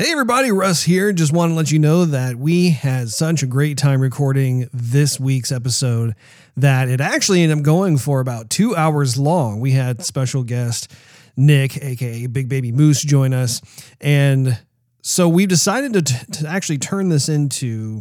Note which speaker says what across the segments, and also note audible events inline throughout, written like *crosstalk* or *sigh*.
Speaker 1: Hey everybody, Russ here. Just want to let you know that we had such a great time recording this week's episode that it actually ended up going for about two hours long. We had special guest Nick, aka Big Baby Moose, join us. And so we decided to, t- to actually turn this into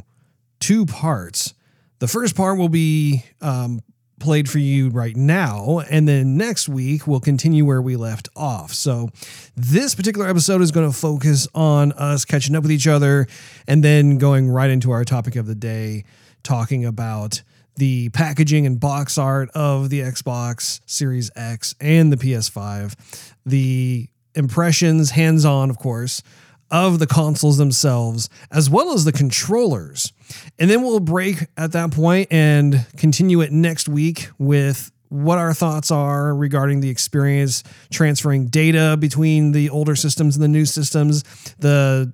Speaker 1: two parts. The first part will be um, played for you right now. And then next week, we'll continue where we left off. So, this particular episode is going to focus on us catching up with each other and then going right into our topic of the day, talking about the packaging and box art of the Xbox Series X and the PS5, the impressions, hands on, of course, of the consoles themselves, as well as the controllers. And then we'll break at that point and continue it next week with what our thoughts are regarding the experience transferring data between the older systems and the new systems, the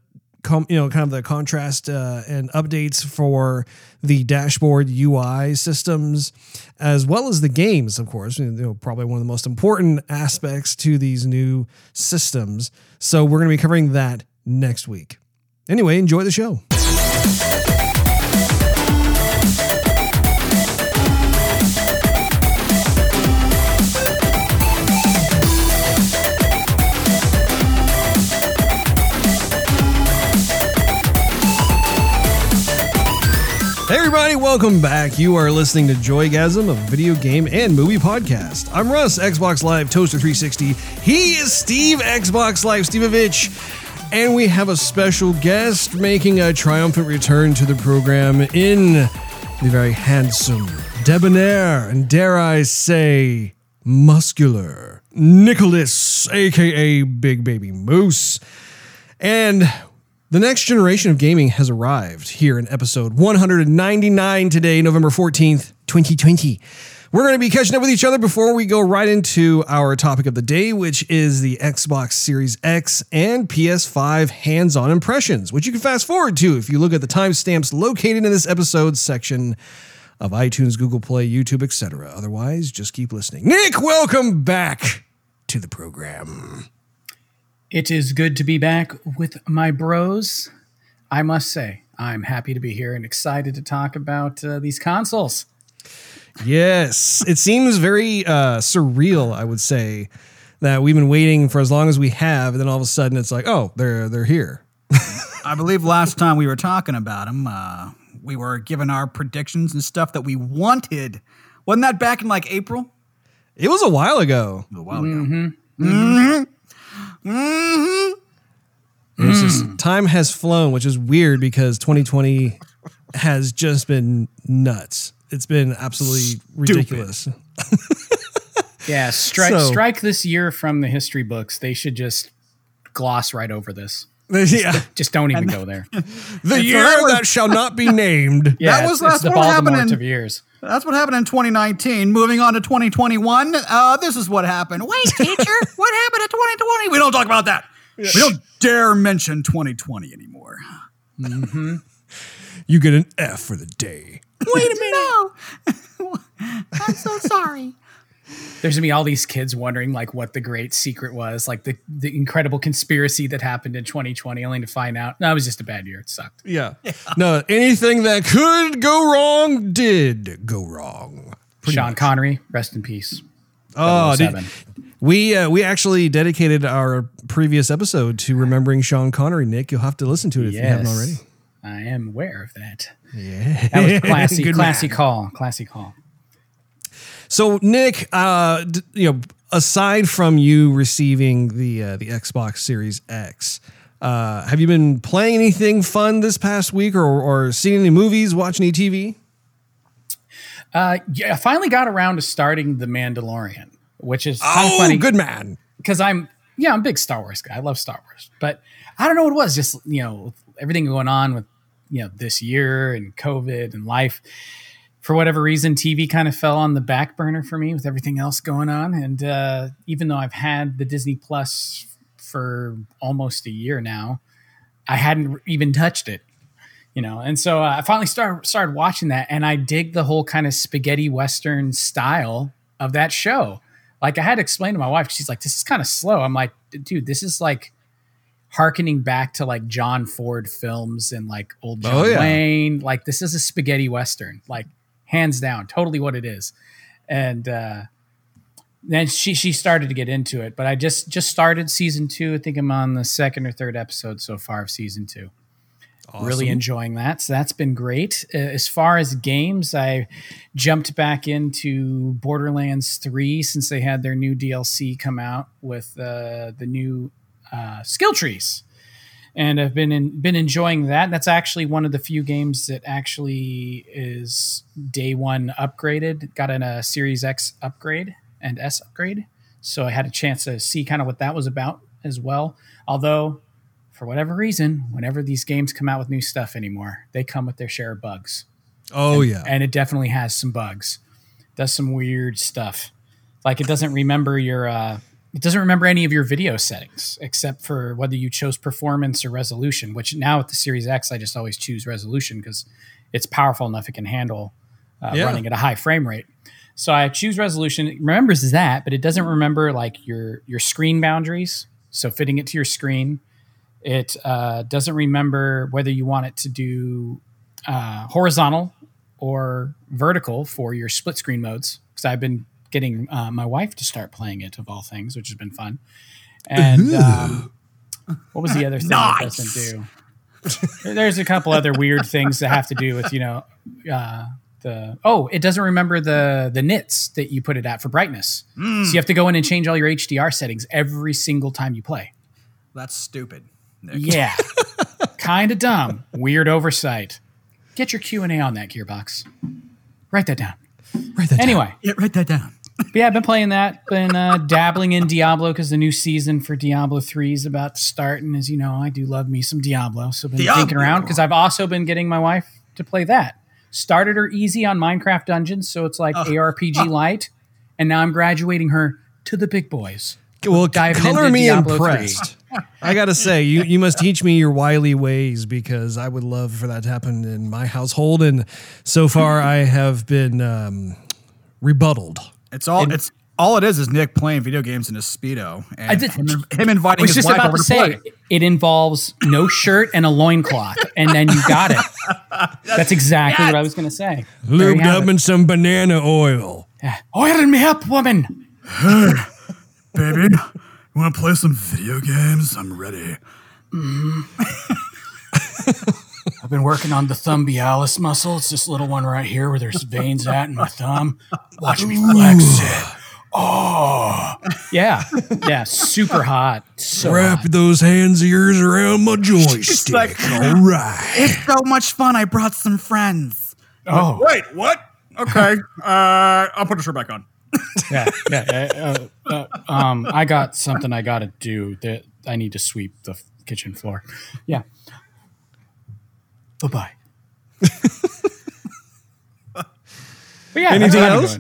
Speaker 1: you know kind of the contrast uh, and updates for the dashboard UI systems, as well as the games, of course. You know, probably one of the most important aspects to these new systems. So we're going to be covering that next week. Anyway, enjoy the show. Hey everybody, welcome back. You are listening to Joygasm, a video game and movie podcast. I'm Russ, Xbox Live Toaster 360. He is Steve, Xbox Live Stevevich. And we have a special guest making a triumphant return to the program in the very handsome, debonair, and dare I say, muscular Nicholas, aka Big Baby Moose. And the next generation of gaming has arrived here in episode 199 today, November 14th, 2020. We're going to be catching up with each other before we go right into our topic of the day, which is the Xbox Series X and PS5 hands on impressions, which you can fast forward to if you look at the timestamps located in this episode section of iTunes, Google Play, YouTube, etc. Otherwise, just keep listening. Nick, welcome back to the program.
Speaker 2: It is good to be back with my bros. I must say, I'm happy to be here and excited to talk about uh, these consoles.
Speaker 1: Yes, it seems very uh, surreal. I would say that we've been waiting for as long as we have, and then all of a sudden it's like, oh, they're they're here.
Speaker 3: I believe last time we were talking about them, uh, we were given our predictions and stuff that we wanted. Wasn't that back in like April?
Speaker 1: It was a while ago.
Speaker 3: A while ago.
Speaker 1: Mm-hmm. It's just time has flown, which is weird because 2020 has just been nuts. It's been absolutely ridiculous. *laughs*
Speaker 2: Yeah, strike
Speaker 1: So-
Speaker 2: strike this year from the history books. They should just gloss right over this. *laughs*
Speaker 1: yeah,
Speaker 2: Just don't even go there. *laughs*
Speaker 1: the year
Speaker 3: that was-
Speaker 1: that shall not be named.
Speaker 2: Yeah,
Speaker 3: That was
Speaker 2: the
Speaker 3: what happened in-
Speaker 2: of years.
Speaker 3: That's what happened in 2019. Moving on to 2021. Uh, this is what happened. Wait, teacher, what happened in 2020? We don't talk about that. We don't dare mention 2020 anymore.
Speaker 1: You get an F for the day.
Speaker 3: Wait a *laughs* minute. No. *laughs* I'm so sorry.
Speaker 2: There's gonna be all these kids wondering like what the great secret was, like the the incredible conspiracy that happened in 2020, only to find out no, it was just a bad year. It sucked.
Speaker 1: Yeah. *laughs* No, anything that could go wrong did go wrong.
Speaker 2: Sean Connery, rest in peace.
Speaker 1: Oh, did,
Speaker 2: 007.
Speaker 1: we uh, we actually dedicated our previous episode to remembering Sean Connery. Nick, you'll have to listen to it if you haven't already.
Speaker 2: I am aware of that.
Speaker 1: Yeah,
Speaker 2: That was classy, *laughs* classy
Speaker 1: man.
Speaker 2: call, classy call.
Speaker 1: So, Nick, uh, you know, aside from you receiving the uh, the Xbox Series X, uh, have you been playing anything fun this past week, or or seeing any movies, watching any TV?
Speaker 2: Uh, yeah, I finally got around to starting The Mandalorian, which is kind of
Speaker 1: Oh,
Speaker 2: funny
Speaker 1: good man.
Speaker 2: because I'm yeah I'm a big Star Wars guy. I love Star Wars, but I don't know what it was. Just you know everything going on with you know this year and COVID and life. For whatever reason, TV kind of fell on the back burner for me with everything else going on. And uh, even though I've had the Disney Plus for almost a year now, I hadn't even touched it you know and so i finally started started watching that and i dig the whole kind of spaghetti western style of that show like i had to explain to my wife she's like this is kind of slow i'm like dude this is like harkening back to like John Ford films and like old John
Speaker 1: Oh, yeah.
Speaker 2: Wayne. Like this is a spaghetti western, like hands down, totally what it is. And uh, then she she started to get into it, but I just just started season two. I think I'm on the second or third episode so far of season two. Really enjoying that. So that's been great. Uh, As far as games, I jumped back into Borderlands 3 since they had their new DLC come out with uh, the new uh, skill trees. And I've been in, been enjoying that. That's actually one of the few games that actually is day one upgraded. Got in a Series X upgrade and S upgrade, so I had a chance to see kind of what that was about as well. Although for whatever reason, whenever these games come out with new stuff anymore, they come with their share of bugs.
Speaker 1: Oh yeah.
Speaker 2: And it definitely has some bugs. Does some weird stuff. Like it doesn't remember your uh it doesn't remember any of your video settings except for whether you chose performance or resolution, which now with the Series X I just always choose resolution because it's powerful enough it can handle uh,
Speaker 1: Yeah.
Speaker 2: running at a high frame rate. So I choose resolution. It remembers that, but it doesn't remember like your your screen boundaries. So fitting it to your screen. It uh, doesn't remember whether you want it to do uh, horizontal or vertical for your split screen modes. Because I've been getting uh, my wife to start playing it, of all things, which has been fun. And um, what was the other thing it doesn't do? There's a couple other weird things that have to do with you know uh, the oh it doesn't remember the the nits that you put it at for brightness. So you have to go in and change all your HDR settings every single time you play.
Speaker 3: That's stupid. Nick.
Speaker 2: Yeah, *laughs* kind of dumb. Weird oversight. Get your Q and A on that Gearbox. Write that down.
Speaker 1: Write that down.
Speaker 2: Anyway,
Speaker 3: Yeah, write that down. *laughs*
Speaker 2: but yeah, I've been playing that. Been uh, dabbling in Diablo because the new season for Diablo three is about to start, and as you know, I do love me some Diablo. So been
Speaker 3: Diablo.
Speaker 2: thinking around because I've also been getting my wife to play that. Started her easy on Minecraft Dungeons, so it's like ARPG light, and now I'm graduating her to the big boys.
Speaker 1: Well,
Speaker 2: diving
Speaker 1: color me
Speaker 2: Diablo 3.
Speaker 1: impressed. I gotta say, you you must teach me your wily ways because I would love for that to happen in my household. And so far, I have been um, rebutted.
Speaker 3: It's all it's all it is is Nick playing video games in his speedo and
Speaker 2: I did-
Speaker 3: him, him inviting
Speaker 2: I was
Speaker 3: his
Speaker 2: just
Speaker 3: wife
Speaker 2: about
Speaker 3: over
Speaker 2: to
Speaker 3: to
Speaker 2: say
Speaker 3: play.
Speaker 2: it involves no shirt and a loincloth, and then you got it. *laughs* That's exactly what I was going to say. There
Speaker 1: Lubed up in some banana oil.
Speaker 2: Oil me up, woman.
Speaker 3: Hey, Baby, you want to play some video games? I'm ready. *laughs*
Speaker 2: I've been working on the thumbialis muscle. It's this little one right here where there's veins at in my thumb. Watch me flex it. Oh, yeah, yeah, super hot. So
Speaker 1: Wrap
Speaker 2: hot.
Speaker 1: those hands of yours around my joystick. *laughs*
Speaker 3: like-
Speaker 1: All right.
Speaker 3: It's so much fun. I brought some friends.
Speaker 2: Oh,
Speaker 3: Wait, what? Okay, *laughs* uh, I'll put the shirt back on.
Speaker 2: Yeah, yeah. uh, uh, uh, um, I got something I got to do. That I need to sweep the kitchen floor. Yeah. Bye bye. But yeah, that's
Speaker 1: Anything else?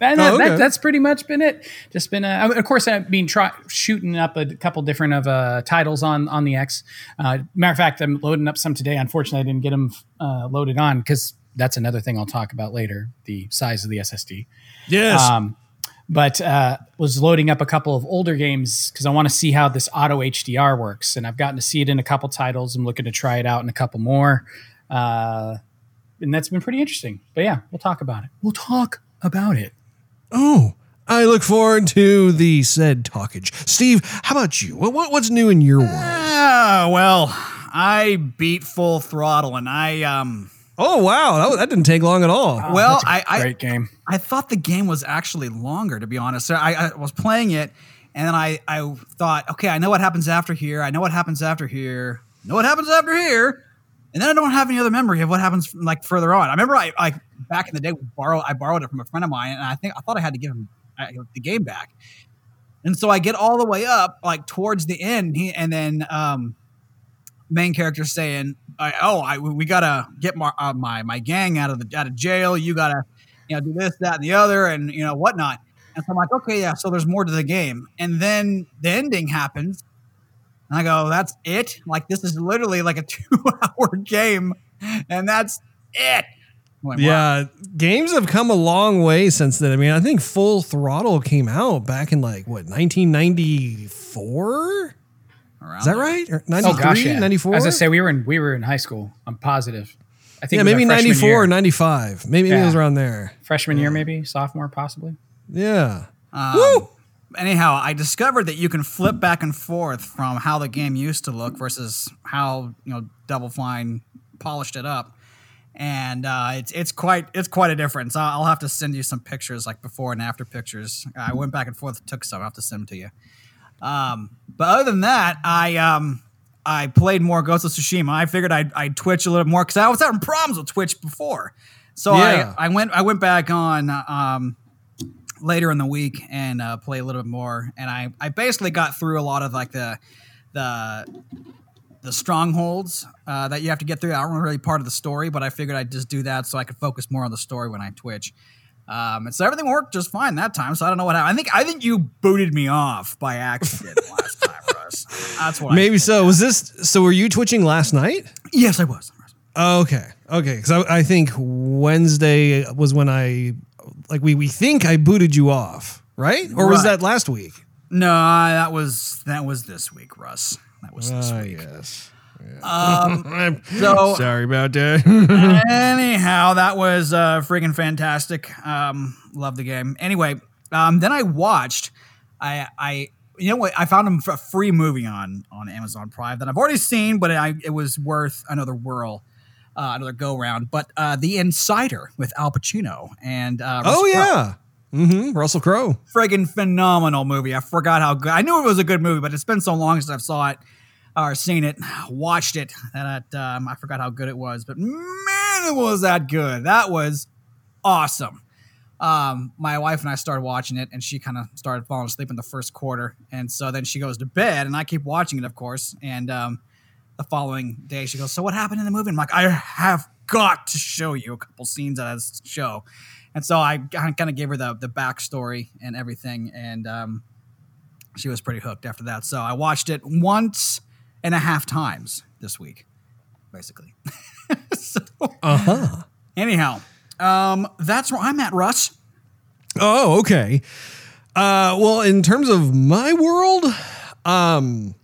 Speaker 2: That-
Speaker 1: Oh,
Speaker 2: that- that's pretty much been it. Just been, a, of course, I've been try- shooting up a couple different of uh, titles on on the X. Uh, matter of fact, I'm loading up some today. Unfortunately, I didn't get them uh, loaded on because that's another thing I'll talk about later. The size of the SSD.
Speaker 1: Yes.
Speaker 2: Um, but uh, was loading up a couple of older games because I want to see how this auto HDR works, and I've gotten to see it in a couple titles. I'm looking to try it out in a couple more, uh, and that's been pretty interesting. But yeah, we'll talk about it. We'll talk about it.
Speaker 1: oh, I look forward to the said talkage. Steve, how about you? What, what what's new in your world?
Speaker 3: Ah, well, I beat full throttle, and I um,
Speaker 1: Oh wow, that, that didn't take long at all.
Speaker 3: well,
Speaker 2: That's a
Speaker 3: I, I
Speaker 2: great game.
Speaker 3: I thought the game was actually longer, to be honest. So I, I was playing it, and then I, I thought, okay, I know what happens after here. I know what happens after here. I know what happens after here. And then I don't have any other memory of what happens from, like further on. I remember I like back in the day, we borrow, I borrowed it from a friend of mine, and I think I thought I had to give him uh, the game back. And so I get all the way up, like towards the end, he, and then um, main character saying, I, "Oh, I, we gotta get my, uh, my my gang out of the out of jail. You gotta, you know, do this, that, and the other, and you know whatnot." And so I'm like, "Okay, yeah." So there's more to the game, and then the ending happens, and I go, "That's it? Like this is literally like a *laughs* two hour game, and that's it." Like, wow.
Speaker 1: Yeah, games have come a long way since then. I mean, I think Full Throttle came out back in like what 1994.
Speaker 3: Around
Speaker 1: Is that
Speaker 3: there.
Speaker 1: right? Or
Speaker 2: Oh gosh, yeah.
Speaker 1: 94?
Speaker 2: As I say, we were in we were in high school. I'm positive. I think
Speaker 1: yeah,
Speaker 2: it was our
Speaker 1: maybe
Speaker 2: freshman
Speaker 1: 94
Speaker 2: year.
Speaker 1: or 95. Maybe, maybe it was around there.
Speaker 2: freshman year, maybe sophomore, possibly.
Speaker 1: Yeah.
Speaker 3: Um,
Speaker 1: Woo!
Speaker 3: Anyhow, I discovered that you can flip back and forth from how the game used to look versus how you know Double Fine polished it up, and uh, it's it's quite it's quite a difference. I'll, I'll have to send you some pictures, like before and after pictures. I went back and forth, took some. I'll have to send them to you. Um, but other than that, I um I played more Ghost of Tsushima. I figured I'd, I'd Twitch a little more because I was having problems with Twitch before. So
Speaker 1: Yeah.
Speaker 3: I, I went I went back on um, later in the week and uh, play a little bit more. And I, I basically got through a lot of like the the the strongholds uh, that you have to get through. I don't really part of the story, but I figured I'd just do that so I could focus more on the story when I Twitch. Um, and so everything worked just fine that time. So I don't know what happened. I think I think you booted me off by accident last time, Russ. That's what.
Speaker 1: Maybe so. Was this so? Were you twitching last night?
Speaker 3: Yes, I was.
Speaker 1: Okay. Okay. Because I, I think Wednesday was when I, like, we, we think I booted you off, right? Or was
Speaker 3: Right.
Speaker 1: that last week?
Speaker 3: No, that was that was this week, Russ. That was this
Speaker 1: Ah,
Speaker 3: week.
Speaker 1: yes.
Speaker 3: Um, *laughs*
Speaker 1: I'm
Speaker 3: so
Speaker 1: sorry about that. *laughs*
Speaker 3: anyhow, that was uh, freaking fantastic. Um, love the game. Anyway, um, then I watched. I I you know what? I found a free movie on on Amazon Prime that I've already seen, but I, it was worth another whirl, uh, another go round. But uh, The Insider with Al Pacino and uh, Russell
Speaker 1: oh, yeah. Mm-hmm. Russell Crowe.
Speaker 3: friggin' phenomenal movie. I forgot how good. I knew it was a good movie, but it's been so long since I've saw it or seen it, watched it that um, I forgot how good it was. But man, it was that good. That was awesome. Um, my wife and I started watching it, and she kind of started falling asleep in the first quarter, and so then she goes to bed, and I keep watching it, of course. And um, the following day, she goes, "So what happened in the movie?" I'm like, "I have got to show you a couple scenes of this show." And so I kind of gave her the the backstory and everything, and um, she was pretty hooked after that. So I watched it once and a half times this week, basically. *laughs* so
Speaker 1: Uh huh.
Speaker 3: anyhow, um, that's where I'm at, Russ.
Speaker 1: Oh, okay. Uh, well, in terms of my world, um,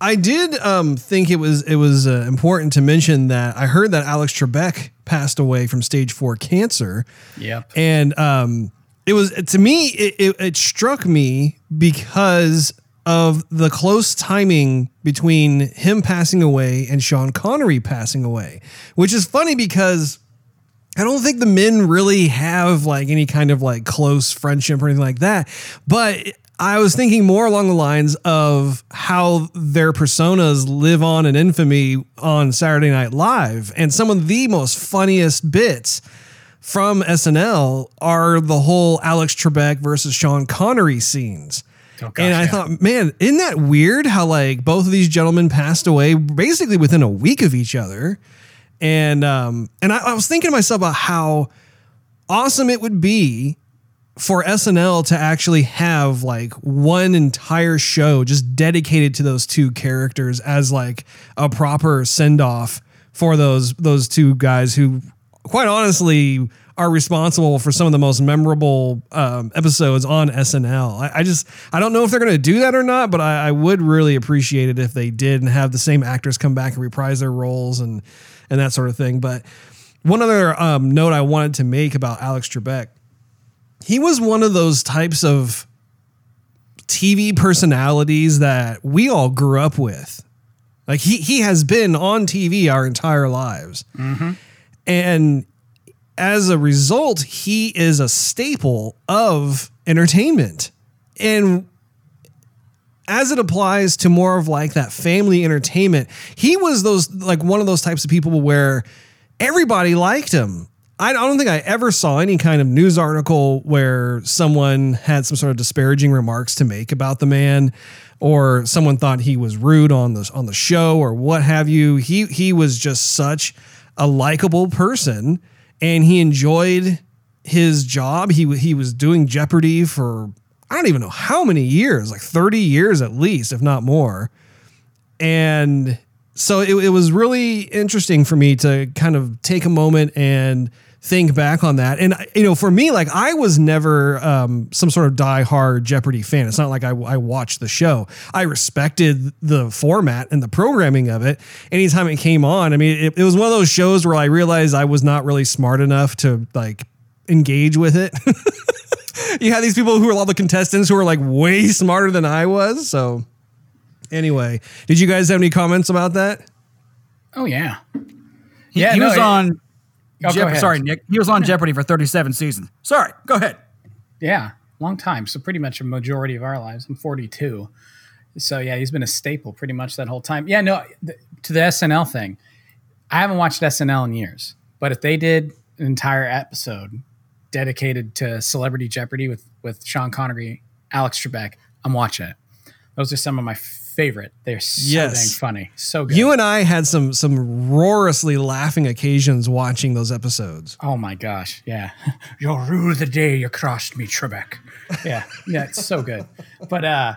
Speaker 1: I did um, think it was it was uh, important to mention that I heard that Alex Trebek passed away from stage four cancer,
Speaker 2: Yep.
Speaker 1: and um, it was to me it, it, it struck me because of the close timing between him passing away and Sean Connery passing away, which is funny because I don't think the men really have like any kind of like close friendship or anything like that. But I was thinking more along the lines of how their personas live on in infamy on Saturday Night Live. And some of the most funniest bits from SNL are the whole Alex Trebek versus Sean Connery scenes.
Speaker 2: Oh, gosh,
Speaker 1: and I
Speaker 2: yeah.
Speaker 1: thought, man, isn't that weird how like both of these gentlemen passed away basically within a week of each other? And um, and I, I was thinking to myself about how awesome it would be for SNL to actually have like one entire show just dedicated to those two characters as like a proper send off for those those two guys who quite honestly are responsible for some of the most memorable um, episodes on SNL. I, I just I don't know if they're going to do that or not, but I, I would really appreciate it if they did and have the same actors come back and reprise their roles and and that sort of thing. But one other um, note I wanted to make about Alex Trebek, he was one of those types of TV personalities that we all grew up with. Like he he has been on TV our entire lives, and as a result, he is a staple of entertainment. And as it applies to more of like that family entertainment, he was those like one of those types of people where everybody liked him. I don't think I ever saw any kind of news article where someone had some sort of disparaging remarks to make about the man or someone thought he was rude on the on the show or what have you. He he was just such a likable person and he enjoyed his job. He he was doing Jeopardy for I don't even know how many years, like 30 years at least, if not more. And so it, it was really interesting for me to kind of take a moment and think back on that. And you know, for me, like I was never um, some sort of die-hard Jeopardy fan. It's not like I, I watched the show. I respected the format and the programming of it. Anytime it came on, I mean, it, it was one of those shows where I realized I was not really smart enough to like engage with it. *laughs* you had these people who were all the contestants who were like way smarter than I was. So anyway, did you guys have any comments about that?
Speaker 2: Oh yeah.
Speaker 3: He,
Speaker 2: Yeah,
Speaker 3: he
Speaker 2: no,
Speaker 3: was
Speaker 2: it-
Speaker 3: on.
Speaker 2: Oh,
Speaker 3: sorry, Nick. He was on Jeopardy for 37 seasons. Sorry, go ahead.
Speaker 2: Yeah, long time. So pretty much a majority of our lives. I'm 42. So yeah, he's been a staple pretty much that whole time. Yeah, no, th- to the SNL thing. I haven't watched SNL in years, but if they did an entire episode dedicated to Celebrity Jeopardy with with Sean Connery, Alex Trebek, I'm watching it. Those are some of my favorite. They're so
Speaker 1: Yes.
Speaker 2: dang funny. So good.
Speaker 1: You and I had some some roarously laughing occasions watching those episodes.
Speaker 2: Oh my gosh, yeah. *laughs* You'll rue the day you crossed me, Trebek. Yeah, yeah, it's so good. But uh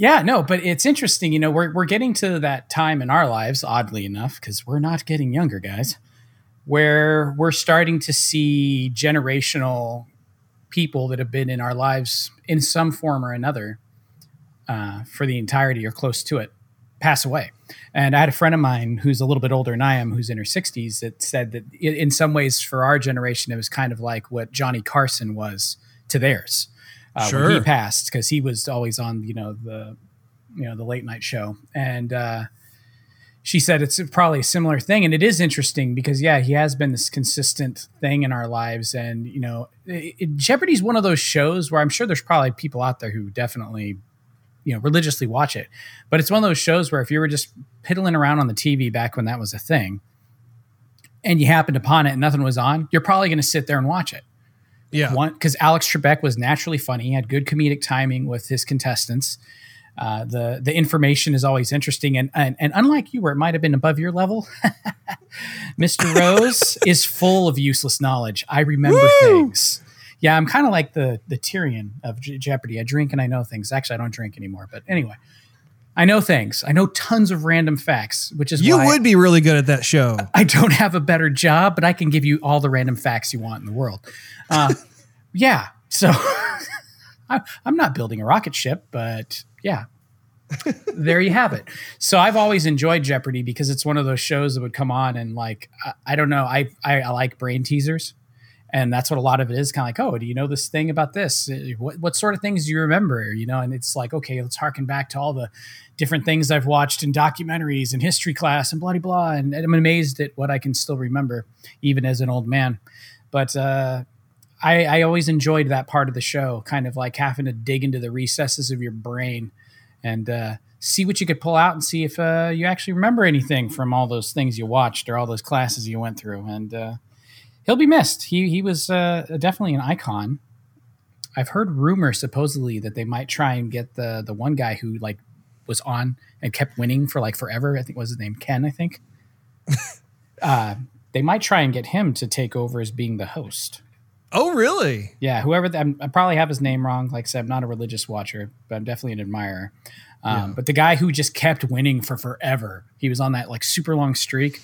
Speaker 2: yeah, no, but it's interesting, you know, we're we're getting to that time in our lives, oddly enough, because we're not getting younger, guys, where we're starting to see generational people that have been in our lives in some form or another uh, for the entirety or close to it pass away. And I had a friend of mine who's a little bit older than I am, who's in her 60s, that said that in some ways for our generation, it was kind of like what Johnny Carson was to theirs. Uh, When he passed, because he was always on, you know, the you know the late night show, and uh, she said it's probably a similar thing, and it is interesting because yeah, he has been this consistent thing in our lives, and you know, it, it, Jeopardy's one of those shows where I'm sure there's probably people out there who definitely you know religiously watch it. But it's one of those shows where if you were just piddling around on the tv back when that was a thing and you happened upon it and nothing was on you're probably going to sit there and watch it.
Speaker 1: Yeah.
Speaker 2: one because alex trebek was naturally funny he had good comedic timing with his contestants. Uh, the the information is always interesting and, and and unlike you where it might have been above your level *laughs* mr rose *laughs* is full of useless knowledge. I remember things yeah i'm kind of like the the tyrion of Je- jeopardy i drink and i know things actually i don't drink anymore but anyway i know things i know tons of random facts which is
Speaker 1: You would be really good at that show.
Speaker 2: I don't have a better job, but I can give you all the random facts you want in the world. Uh, *laughs* yeah. So *laughs* I, I'm not building a rocket ship, but yeah, there you have it. So I've always enjoyed Jeopardy because it's one of those shows that would come on and like, I, I don't know. I, I, I like brain teasers. And that's what a lot of it is kind of like, oh, do you know this thing about this? What, what sort of things do you remember? You know, and it's like, okay, let's harken back to all the different things I've watched in documentaries and history class and blah, blah, blah. And, and I'm amazed at what I can still remember, even as an old man. But uh, I, I always enjoyed that part of the show, kind of like having to dig into the recesses of your brain and uh, see what you could pull out and see if uh, you actually remember anything from all those things you watched or all those classes you went through. And uh, he'll be missed. He he was uh, definitely an icon. I've heard rumors supposedly that they might try and get the the one guy who like was on and kept winning for like forever. I think was his name Ken. I think. *laughs* uh, they might try and get him to take over as being the host.
Speaker 1: Oh, really?
Speaker 2: Yeah, whoever th- I'm, I probably have his name wrong. Like I said, I'm not a religious watcher, but I'm definitely an admirer. Um, But the guy who just kept winning for forever, he was on that like super long streak.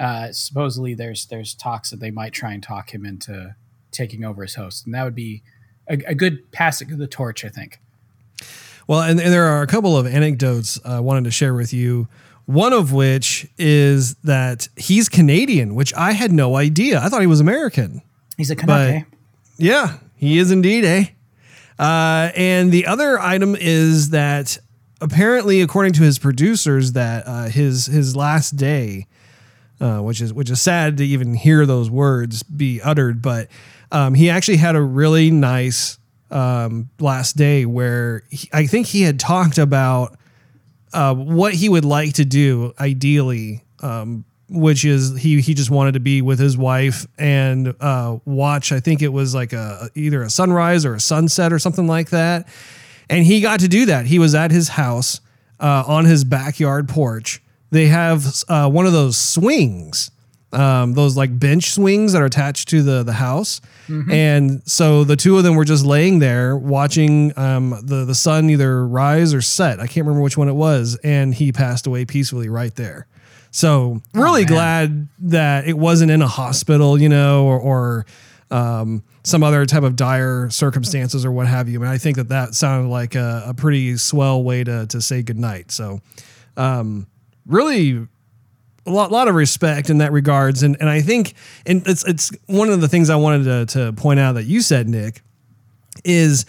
Speaker 2: Uh, supposedly, there's there's talks that they might try and talk him into taking over as host, and that would be a, a good passing of the torch, I think.
Speaker 1: Well, and, and there are a couple of anecdotes I wanted to share with you. One of which is that he's Canadian, which I had no idea. I thought he was American.
Speaker 2: He's a Canuck,
Speaker 1: But- Yeah, he is indeed, eh? Uh, and the other item is that apparently, according to his producers, that uh, his his last day, uh, which is which is sad to even hear those words be uttered, but um, he actually had a really nice um, last day where he, I think he had talked about uh, what he would like to do ideally, um, which is he he just wanted to be with his wife and uh, watch. I think it was like a either a sunrise or a sunset or something like that. And he got to do that. He was at his house uh, on his backyard porch. They have uh, one of those swings um, those like bench swings that are attached to the the house. And so the two of them were just laying there watching um, the the sun either rise or set. I can't remember which one it was, and he passed away peacefully right there. So really glad that it wasn't in a hospital, you know, or, or um, some other type of dire circumstances or what have you. I mean, I think that that sounded like a, a pretty swell way to to say goodnight. So um, really a lot, lot of respect in that regards. And, and I think, and it's, it's one of the things I wanted to, to point out that you said, Nick, is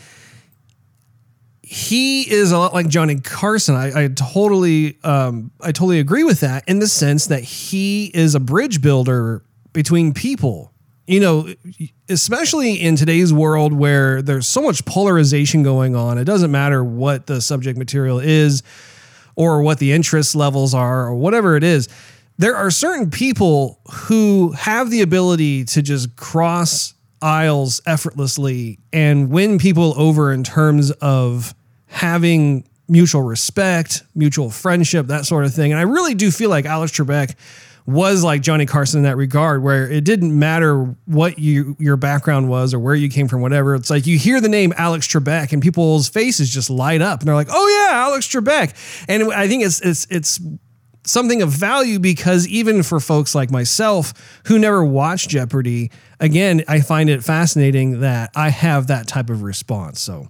Speaker 1: he is a lot like Johnny Carson. I, I totally, um, I totally agree with that in the sense that he is a bridge builder between people. You know, especially in today's world where there's so much polarization going on, it doesn't matter what the subject material is or what the interest levels are or whatever it is. There are certain people who have the ability to just cross aisles effortlessly and win people over in terms of having mutual respect, mutual friendship, that sort of thing. And I really do feel like Alex Trebek was like Johnny Carson in that regard, where it didn't matter what you your background was or where you came from, whatever. It's like you hear the name Alex Trebek and people's faces just light up and they're like, "Oh yeah, Alex Trebek." And I think it's it's it's something of value because even for folks like myself who never watched Jeopardy, again, I find it fascinating that I have that type of response. So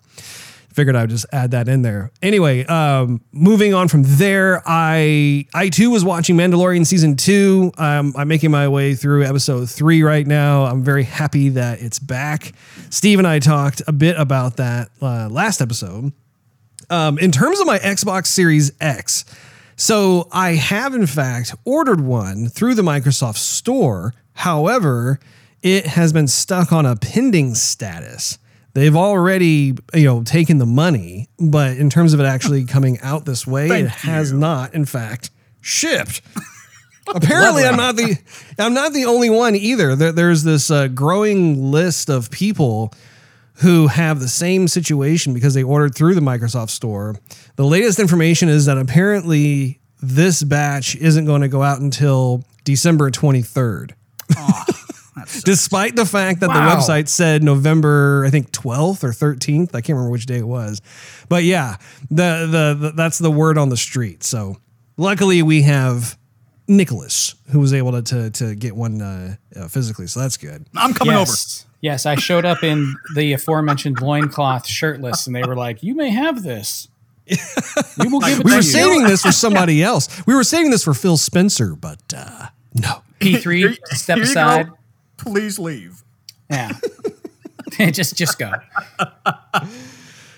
Speaker 1: figured I would just add that in there. Anyway, um, moving on from there, I I too was watching Mandalorian season two. Um, I'm making my way through episode three right now. I'm very happy that it's back. Steve and I talked a bit about that uh, last episode. Um, in terms of my Xbox Series X, so I have in fact ordered one through the Microsoft Store. However, it has been stuck on a pending status. They've already, you know, taken the money, but in terms of it actually coming out this way,
Speaker 3: Thank
Speaker 1: it has
Speaker 3: you.
Speaker 1: not, in fact, shipped. *laughs* Apparently, I'm not the I'm not the only one either. There, there's this uh, growing list of people who have the same situation because they ordered through the Microsoft Store. The latest information is that apparently this batch isn't going to go out until December 23rd. *laughs* Despite the fact that
Speaker 2: Wow.
Speaker 1: the website said November, I think 12th or 13th, I can't remember which day it was. But yeah, the, the, the that's the word on the street. So luckily we have Nicholas who was able to to, to get one uh, uh, physically. So that's good.
Speaker 3: I'm coming over.
Speaker 2: yes. Yes, I showed up in the aforementioned loincloth shirtless, and they were like, "You may have this. We will give it *laughs*
Speaker 1: We
Speaker 2: to
Speaker 1: were
Speaker 2: you."
Speaker 1: saving this for *laughs* somebody else. We were saving this for Phil Spencer, but uh, no.
Speaker 2: P3, step aside.
Speaker 3: go. Please leave.
Speaker 2: Yeah. *laughs* just just go.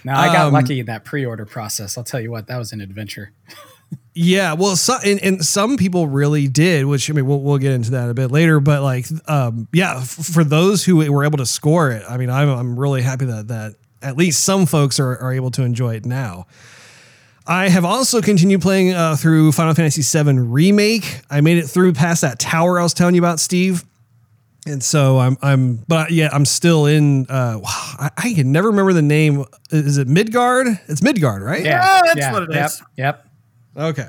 Speaker 2: Now I got
Speaker 1: Um,
Speaker 2: lucky in that pre-order process. I'll tell you what, that was an adventure. *laughs*
Speaker 1: Yeah, well, so, and, and some people really did, which I mean, we'll, we'll get into that a bit later. But like, um, yeah, f- for those who were able to score it, I mean, I'm, I'm really happy that that at least some folks are, are able to enjoy it now. I have also continued playing uh, through Final Fantasy VII Remake. I made it through past that tower I was telling you about, Steve. And so I'm, I'm, but yeah, I'm still in. Uh, I, I can never remember the name. Is it Midgard? It's Midgard, right?
Speaker 2: Yeah,
Speaker 3: that's what it
Speaker 2: yep,
Speaker 3: is.
Speaker 2: Yep.
Speaker 1: Okay.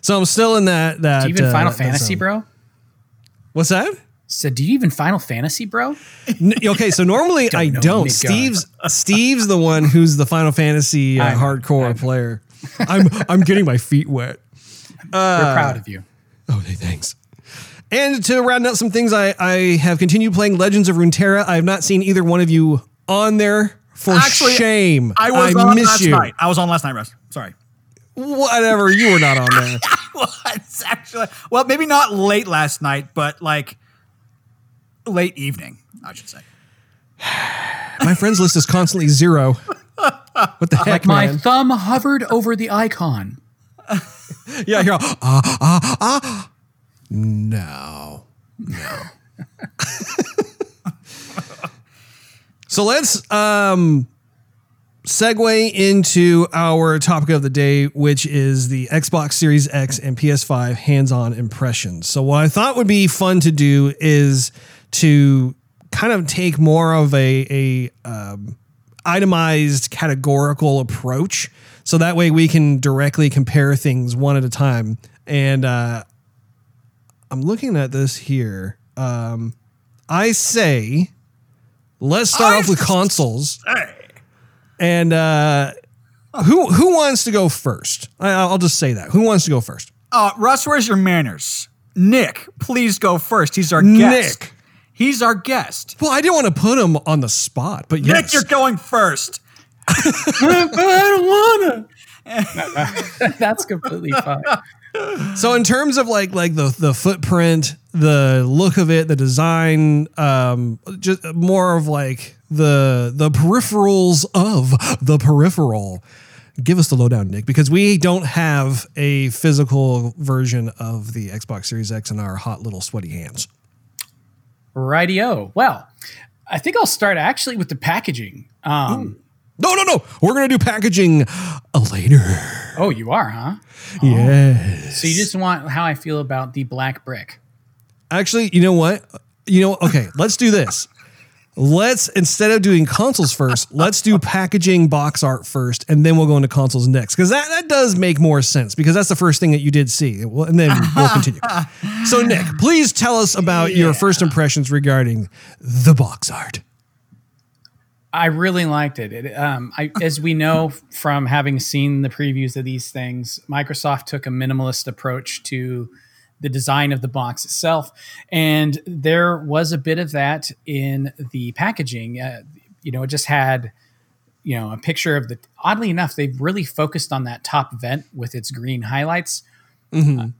Speaker 1: So I'm still in that. That
Speaker 2: Do you even
Speaker 1: uh,
Speaker 2: Final
Speaker 1: that
Speaker 2: Fantasy,
Speaker 1: zone.
Speaker 2: bro?
Speaker 1: What's that?
Speaker 2: So do you even Final Fantasy, bro?
Speaker 1: N- okay, so normally *laughs* I don't.
Speaker 2: Midgard.
Speaker 1: Steve's *laughs* Steve's the one who's the Final Fantasy uh,
Speaker 2: I know,
Speaker 1: hardcore
Speaker 2: I know.
Speaker 1: player. *laughs* I'm I'm getting my feet wet. Uh,
Speaker 2: We're proud of you.
Speaker 1: Oh, hey, thanks. And to round out some things, I I have continued playing Legends of Runeterra. I have not seen either one of you on there. For
Speaker 3: Actually,
Speaker 1: shame,
Speaker 3: I was on
Speaker 1: miss
Speaker 3: last
Speaker 1: you.
Speaker 3: night. I was on last night, Russ. Sorry.
Speaker 1: Whatever, you were not on there. *laughs*
Speaker 3: What? Actually, well, maybe not late last night, but like late evening, I should say. *sighs*
Speaker 1: My friends list is constantly zero. What the *laughs* heck,
Speaker 2: My
Speaker 1: man?
Speaker 2: thumb hovered over the icon. *laughs*
Speaker 1: Yeah, you're all, ah, ah, ah. No, no. so let's um, segue into our topic of the day, which is the Xbox Series X and PS5 hands on impressions. So, what I thought would be fun to do is to kind of take more of a, a um, itemized categorical approach so that way we can directly compare things one at a time and uh, I'm looking at this here. Um, I say, let's start
Speaker 3: I
Speaker 1: off with *laughs* consoles. And uh, who who wants to go first? I, I'll just say that. Who wants to go first?
Speaker 3: Uh, Russ, where's your manners? Nick, please go first. He's our guest.
Speaker 1: Nick.
Speaker 3: He's our guest.
Speaker 1: Well, I didn't want to put him on the spot, but
Speaker 3: Nick,
Speaker 1: yes.
Speaker 3: you're going first. *laughs*
Speaker 2: I don't wanna. *laughs* That's completely fine.
Speaker 1: So in terms of like like the the footprint, the look of it, the design, um, just more of like the the peripherals of the peripheral. Give us the lowdown, Nick, because we don't have a physical version of the Xbox Series X in our hot little sweaty hands.
Speaker 2: Rightio. Well, I think I'll start actually with the packaging. Um,
Speaker 1: No, no, no. We're gonna do packaging later.
Speaker 2: Oh, you are, huh? Oh.
Speaker 1: Yes.
Speaker 2: So you just want how I feel about the black brick.
Speaker 1: Actually, you know what? You know, okay, let's do this. Let's instead of doing consoles first, let's do packaging box art first, and then we'll go into consoles next. Because that, that does make more sense because that's the first thing that you did see. And then we'll continue. *laughs* So, Nick, please tell us about your first impressions regarding the box art.
Speaker 2: I really liked it. it um, I, *laughs* as we know from having seen the previews of these things, Microsoft took a minimalist approach to the design of the box itself, and there was a bit of that in the packaging. Uh, you know, it just had you know a picture of the. Oddly enough, they've really focused on that top vent with its green highlights.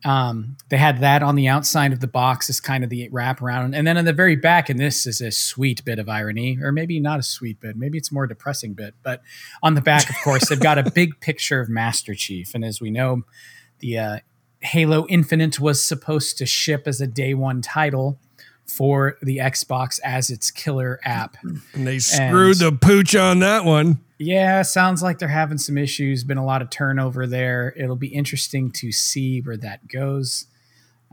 Speaker 2: Um, they had that on the outside of the box as kind of the wraparound. and then on the very back, and this is a sweet bit of irony, or maybe not a sweet bit, maybe it's more depressing bit. But on the back, of course, they've got a big *laughs* picture of Master Chief, and as we know, the uh, Halo Infinite was supposed to ship as a day one title for the Xbox as its killer app.
Speaker 1: And they screwed the pooch on that one.
Speaker 2: Yeah, sounds like they're having some issues. Been a lot of turnover there. It'll be interesting to see where that goes.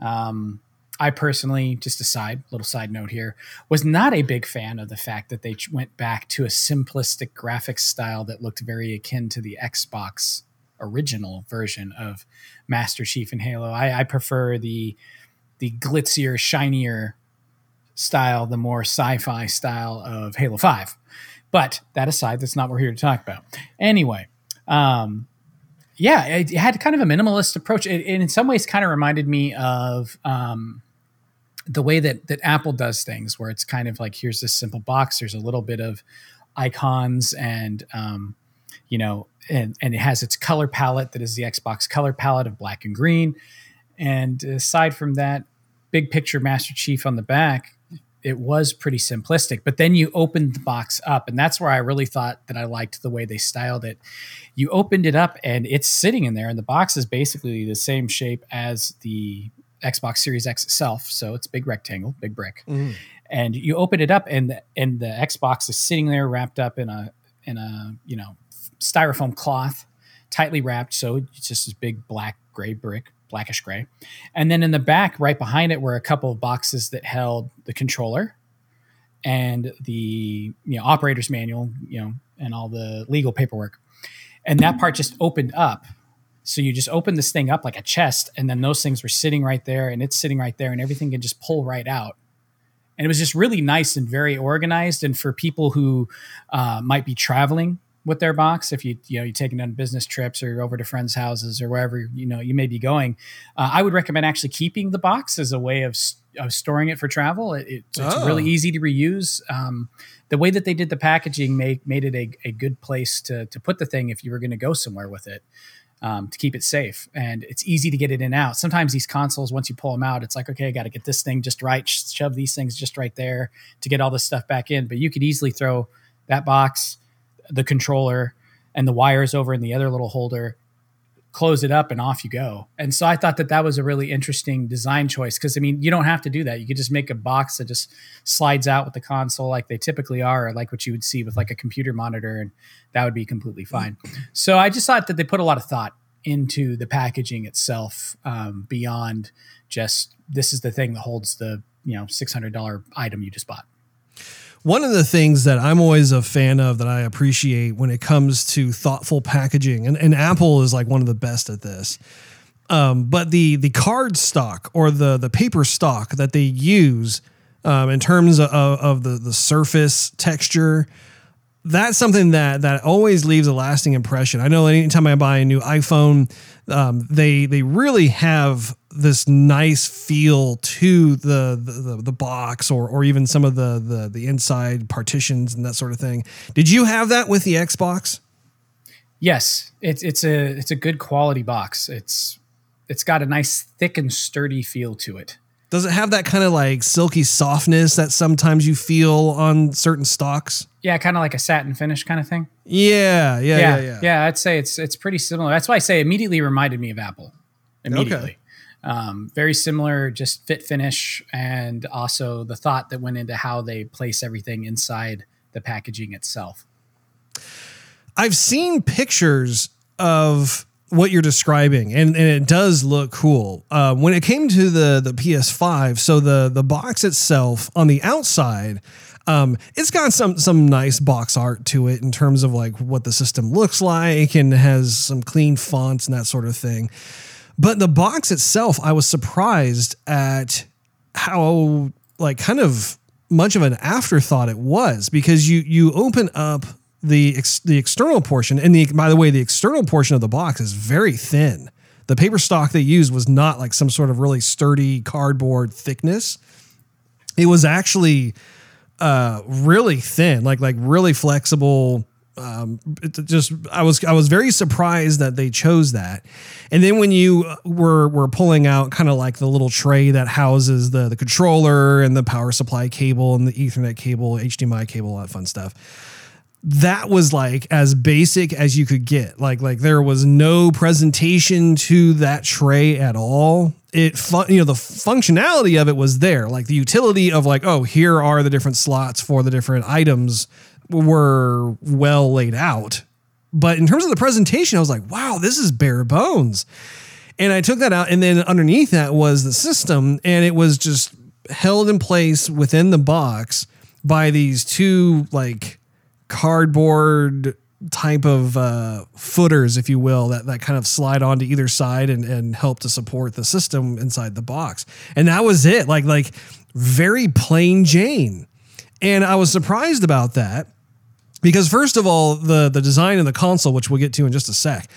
Speaker 2: Um, I personally, just a side little side note here, was not a big fan of the fact that they went back to a simplistic graphics style that looked very akin to the Xbox original version of Master Chief and Halo. I, I prefer the the glitzier, shinier style, the more sci-fi style of Halo Five. But that aside, that's not what we're here to talk about. Anyway, um, yeah, it, it had kind of a minimalist approach. It, it in some ways kind of reminded me of um, the way that that Apple does things, where it's kind of like here's this simple box. There's a little bit of icons and um, you know, and and it has its color palette that is the Xbox color palette of black and green. And aside from that, big picture Master Chief on the back, it was pretty simplistic. But then you opened the box up, and that's where I really thought that I liked the way they styled it. You opened it up, and it's sitting in there, and the box is basically the same shape as the Xbox Series X itself. So it's a big rectangle, big brick. Mm-hmm. And you open it up, and the, and the Xbox is sitting there wrapped up in a in a you know styrofoam cloth, tightly wrapped. So it's just this big black gray brick, blackish gray. And then in the back, right behind it, were a couple of boxes that held the controller and the you know operator's manual, you know, and all the legal paperwork. And that part just opened up. So you just open this thing up like a chest, and then those things were sitting right there, and it's sitting right there, and everything can just pull right out. And it was just really nice and very organized. And for people who uh, might be traveling with their box, if you you know you're taking on business trips or you're over to friends' houses or wherever you know you may be going, uh, I would recommend actually keeping the box as a way of, of storing it for travel. It, it's, it's
Speaker 1: Oh.
Speaker 2: really easy to reuse. Um, the way that they did the packaging made made it a, a good place to to put the thing if you were going to go somewhere with it. Um, to keep it safe and it's easy to get it in and out. Sometimes these consoles, once you pull them out, it's like, okay, I got to get this thing just right, sh- shove these things just right there to get all this stuff back in. But you could easily throw that box, the controller, and the wires over in the other little holder, close it up, and off you go. And so I thought that that was a really interesting design choice because I mean, you don't have to do that. You could just make a box that just slides out with the console like they typically are, or like what you would see with like a computer monitor, and that would be completely fine. So I just thought that they put a lot of thought into the packaging itself um, beyond just this is the thing that holds the you know six hundred dollar item you just bought.
Speaker 1: One of the things that I'm always a fan of that I appreciate when it comes to thoughtful packaging, and, and Apple is like one of the best at this, Um, but the the card stock or the the paper stock that they use um, in terms of, of the the surface texture, that's something that that always leaves a lasting impression. I know anytime I buy a new iPhone, um, they they really have this nice feel to the, the the box or or even some of the the the inside partitions and that sort of thing. Did you have that with the Xbox?
Speaker 2: Yes, it's it's a it's a good quality box. It's it's got a nice thick and sturdy feel to it.
Speaker 1: Does it have that kind of like silky softness that sometimes you feel on certain stocks?
Speaker 2: Yeah, kind of like a satin finish kind of thing.
Speaker 1: Yeah, yeah, yeah, yeah.
Speaker 2: yeah I'd say it's it's pretty similar. That's why I say immediately reminded me of Apple. Immediately. Okay. Um, very similar, just fit finish, and also the thought that went into how they place everything inside the packaging itself.
Speaker 1: I've seen pictures of what you're describing, and, and it does look cool. Uh, when it came to the the PS5, so the the box itself on the outside, um, it's got some some nice box art to it in terms of like what the system looks like, and has some clean fonts and that sort of thing. But the box itself, I was surprised at how like kind of much of an afterthought it was because you you open up the ex, the external portion, and the by the way, the external portion of the box is very thin. The paper stock they used was not like some sort of really sturdy cardboard thickness. It was actually uh, really thin, like like really flexible. Um, just I was I was very surprised that they chose that. And then when you were were pulling out kind of like the little tray that houses the the controller and the power supply cable and the Ethernet cable, HDMI cable, all that fun stuff that was like as basic as you could get. Like like there was no presentation to that tray at all. It fun, you know the functionality of it was there. Like the utility of like oh here are the different slots for the different items were well laid out. But in terms of the presentation, I was like, wow, this is bare bones. And I took that out, and then underneath that was the system, and it was just held in place within the box by these two like cardboard type of uh, footers, if you will, that, that kind of slide onto either side and, and help to support the system inside the box. And that was it. Like, like very plain Jane. And I was surprised about that because first of all, the, the design of the console, which we'll get to in just a sec,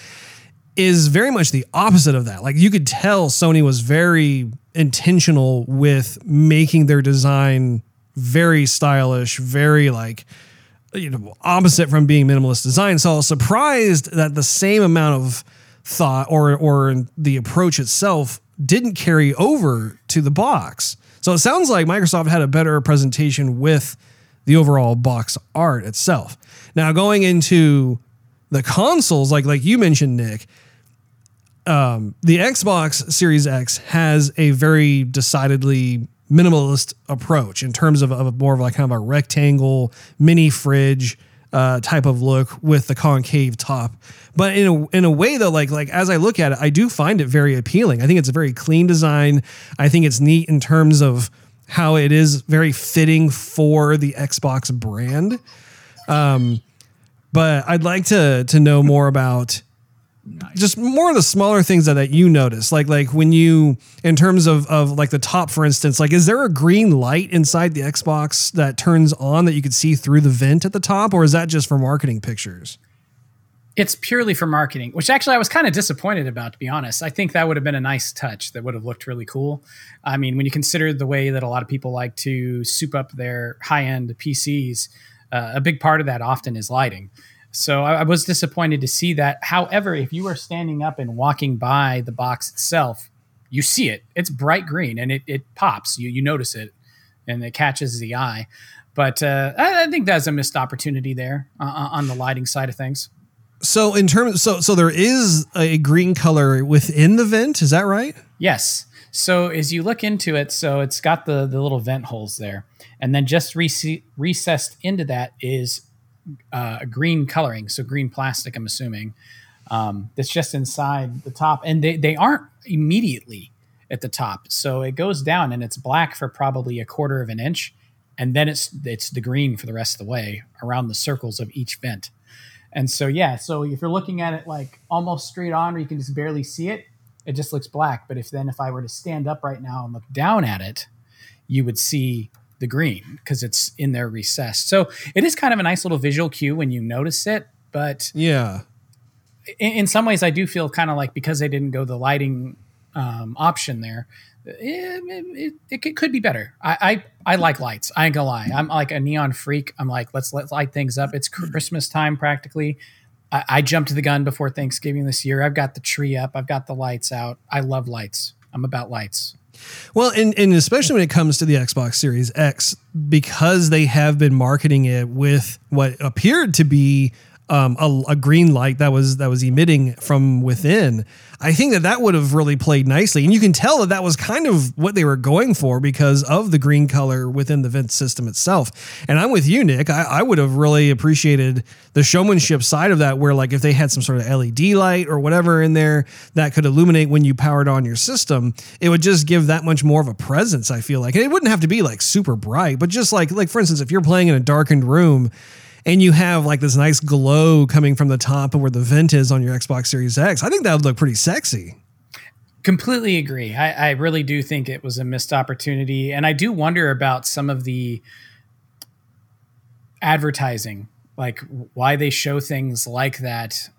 Speaker 1: is very much the opposite of that. Like you could tell Sony was very intentional with making their design very stylish, very like you know opposite from being minimalist design. So I was surprised that the same amount of thought or or the approach itself didn't carry over to the box. So it sounds like Microsoft had a better presentation with the overall box art itself. Now going into the consoles, like like you mentioned, Nick, um, the Xbox Series X has a very decidedly minimalist approach in terms of, of more of like kind of a rectangle mini fridge uh, type of look with the concave top. But in a in a way though, like like as I look at it, I do find it very appealing. I think it's a very clean design. I think it's neat in terms of how it is very fitting for the Xbox brand. Um, but I'd like to to know more about Nice. Just more of the smaller things that, that you notice, like like when you, in terms of of like the top, for instance, like is there a green light inside the Xbox that turns on that you could see through the vent at the top, or is that just for marketing pictures?
Speaker 2: It's purely for marketing, which actually I was kind of disappointed about, to be honest. I think that would have been a nice touch that would have looked really cool. I mean, when you consider the way that a lot of people like to soup up their high end PCs, uh, a big part of that often is lighting. So I, I, was disappointed to see that. However, if you are standing up and walking by the box itself, you see it. It's bright green and it, it pops. You you notice it, and it catches the eye. But uh, I, I, think that's a missed opportunity there uh, on the lighting side of things.
Speaker 1: So in terms, so so there is a green color within the vent. Is that right?
Speaker 2: Yes. So as you look into it, so it's got the the little vent holes there, and then just rec- recessed into that is uh, a green coloring, so green plastic. I'm assuming um, that's just inside the top, and they they aren't immediately at the top, so it goes down and it's black for probably a quarter of an inch, and then it's it's the green for the rest of the way around the circles of each vent. And so yeah, so if you're looking at it like almost straight on, or you can just barely see it, it just looks black. But if then if I were to stand up right now and look down at it, you would see the green because it's in there recessed. So it is kind of a nice little visual cue when you notice it. But
Speaker 1: Yeah.
Speaker 2: in, in some ways, I do feel kind of like because they didn't go the lighting um, option there, it, it, it, could be better. I, I I like lights. I ain't gonna lie. I'm like a neon freak. I'm like let's let's light things up. It's mm-hmm. Christmas time practically. I, I jumped the gun before Thanksgiving this year. I've got the tree up. I've got the lights out. I love lights. I'm about lights.
Speaker 1: Well, and, and especially when it comes to the Xbox Series X, because they have been marketing it with what appeared to be um, a, a green light that was that was emitting from within. I think that that would have really played nicely, and you can tell that that was kind of what they were going for because of the green color within the vent system itself. And I'm with you, Nick. I, I would have really appreciated the showmanship side of that, where like if they had some sort of LED light or whatever in there that could illuminate when you powered on your system, it would just give that much more of a presence. I feel like and it wouldn't have to be like super bright, but just like like for instance, if you're playing in a darkened room and you have like this nice glow coming from the top of where the vent is on your Xbox Series X, I think that would look pretty sexy.
Speaker 2: Completely agree. I, I really do think it was a missed opportunity, and I do wonder about some of the advertising, like why they show things like that